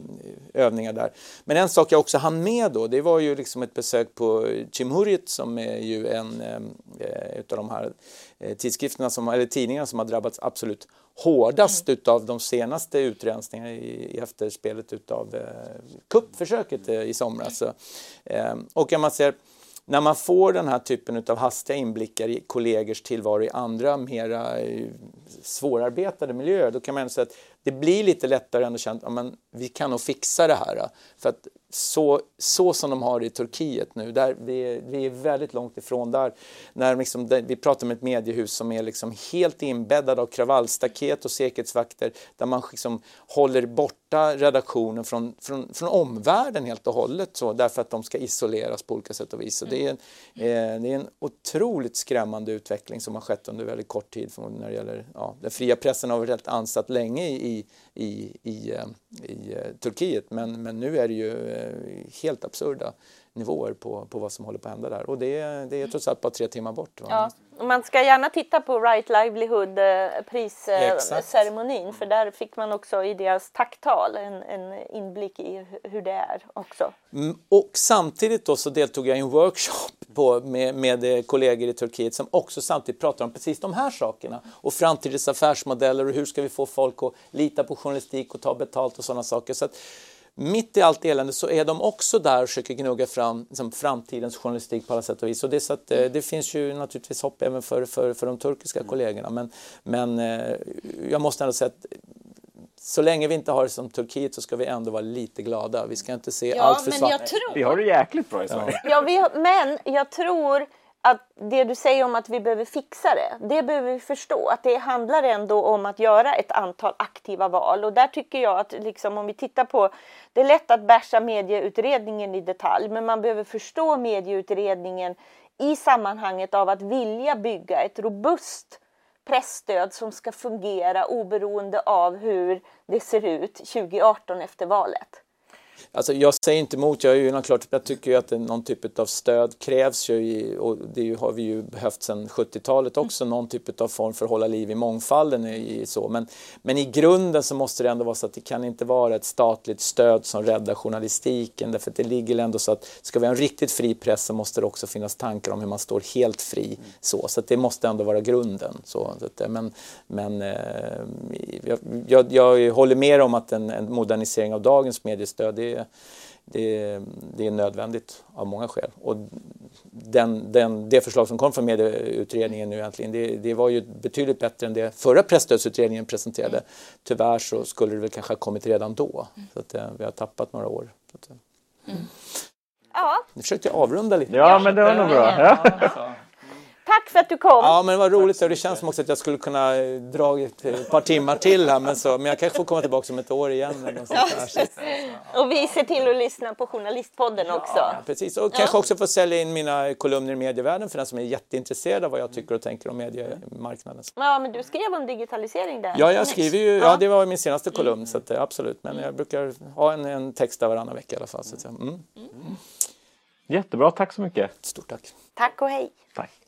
övningar där. Men en sak jag också hann med då, det var ju liksom ett besök på Cimhuriyet som är ju en eh, utav de här eh, tidskrifterna som, eller tidningarna som har drabbats absolut hårdast mm. utav de senaste utrensningarna i, i efterspelet utav eh, kuppförsöket eh, i somras. Eh, och man ser när man får den här typen av hastiga inblickar i kollegors tillvaro i andra mera eh, svårarbetade miljöer, då kan man säga att det blir lite lättare att känna att vi kan nog fixa det här. För att så, så som de har det i Turkiet nu, där vi, vi är väldigt långt ifrån där. När liksom, där, vi pratar om ett mediehus som är liksom helt inbäddad av kravallstaket och säkerhetsvakter där man liksom håller borta redaktionen från, från, från omvärlden helt och hållet så, därför att de ska isoleras på olika sätt och vis. Så det, är en, eh, det är en otroligt skrämmande utveckling som har skett under väldigt kort tid när det gäller ja, den fria pressen har varit helt ansatt länge i, i, i, eh, i eh, Turkiet. Men, men nu är det ju eh, helt absurda nivåer på, på vad som håller på att hända där och det, det är trots allt bara tre timmar bort. Ja, man ska gärna titta på Right Livelihood prisceremonin för där fick man också i deras tacktal en, en inblick i hur det är också. Mm, och samtidigt då så deltog jag i en workshop på, med, med kollegor i Turkiet som också samtidigt pratar om precis de här sakerna. Och framtidens affärsmodeller och hur ska vi få folk att lita på journalistik och ta betalt och sådana saker. Så att, mitt i allt elände så är de också där och försöker gnugga fram liksom, framtidens journalistik på alla sätt och vis. Och det, så att, eh, det finns ju naturligtvis hopp även för, för, för de turkiska kollegorna. Men, men eh, jag måste ändå säga att så länge vi inte har det som Turkiet så ska vi ändå vara lite glada. Vi ska inte se ja, allt för svart. Tror... Vi har det jäkligt bra i Sverige. Ja, vi har... men jag tror att det du säger om att vi behöver fixa det, det behöver vi förstå. Att det handlar ändå om att göra ett antal aktiva val. Och där tycker jag att liksom, om vi tittar på, det är lätt att bärsa medieutredningen i detalj, men man behöver förstå medieutredningen i sammanhanget av att vilja bygga ett robust pressstöd som ska fungera oberoende av hur det ser ut 2018 efter valet. Alltså jag säger inte emot, jag, är ju klart, jag tycker ju att någon typ av stöd krävs ju i, och det har vi ju behövt sedan 70-talet också, någon typ av form för att hålla liv i mångfalden. I, så. Men, men i grunden så måste det ändå vara så att det kan inte vara ett statligt stöd som räddar journalistiken därför att det ligger ändå så att ska vi ha en riktigt fri press så måste det också finnas tankar om hur man står helt fri. Så, så det måste ändå vara grunden. Så, men men eh, jag, jag, jag håller med om att en, en modernisering av dagens mediestöd det, det, det, är nödvändigt av många skäl. Och den, den, det förslag som kom från medieutredningen nu äntligen, det, det, var ju betydligt bättre än det förra presstödsutredningen presenterade. Mm. Tyvärr så skulle det väl kanske ha kommit redan då. Mm. Så att, eh, vi har tappat några år. Att, eh. mm. Ja. Nu försökte jag avrunda lite. Ja, men det var nog bra. Ja. Tack för att du kom. Ja, men det var roligt. Det känns som också att jag skulle kunna eh, dra ett par timmar till här. Men, så, men jag kanske får komma tillbaka om ett år igen. Eller ja. Och vi ser till att lyssna på Journalistpodden också. Ja, precis. Och kanske också få sälja in mina kolumner i medievärlden för den som är jätteintresserad av vad jag tycker och tänker om mediemarknaden. Ja, men du skrev om digitalisering där. Ja, jag skriver ju. Ja, det var min senaste kolumn. Så att, absolut. Men jag brukar ha en, en text där varannan vecka i alla fall. Så att, mm. Mm. Jättebra, tack så mycket. Stort tack. Tack och hej. Tack.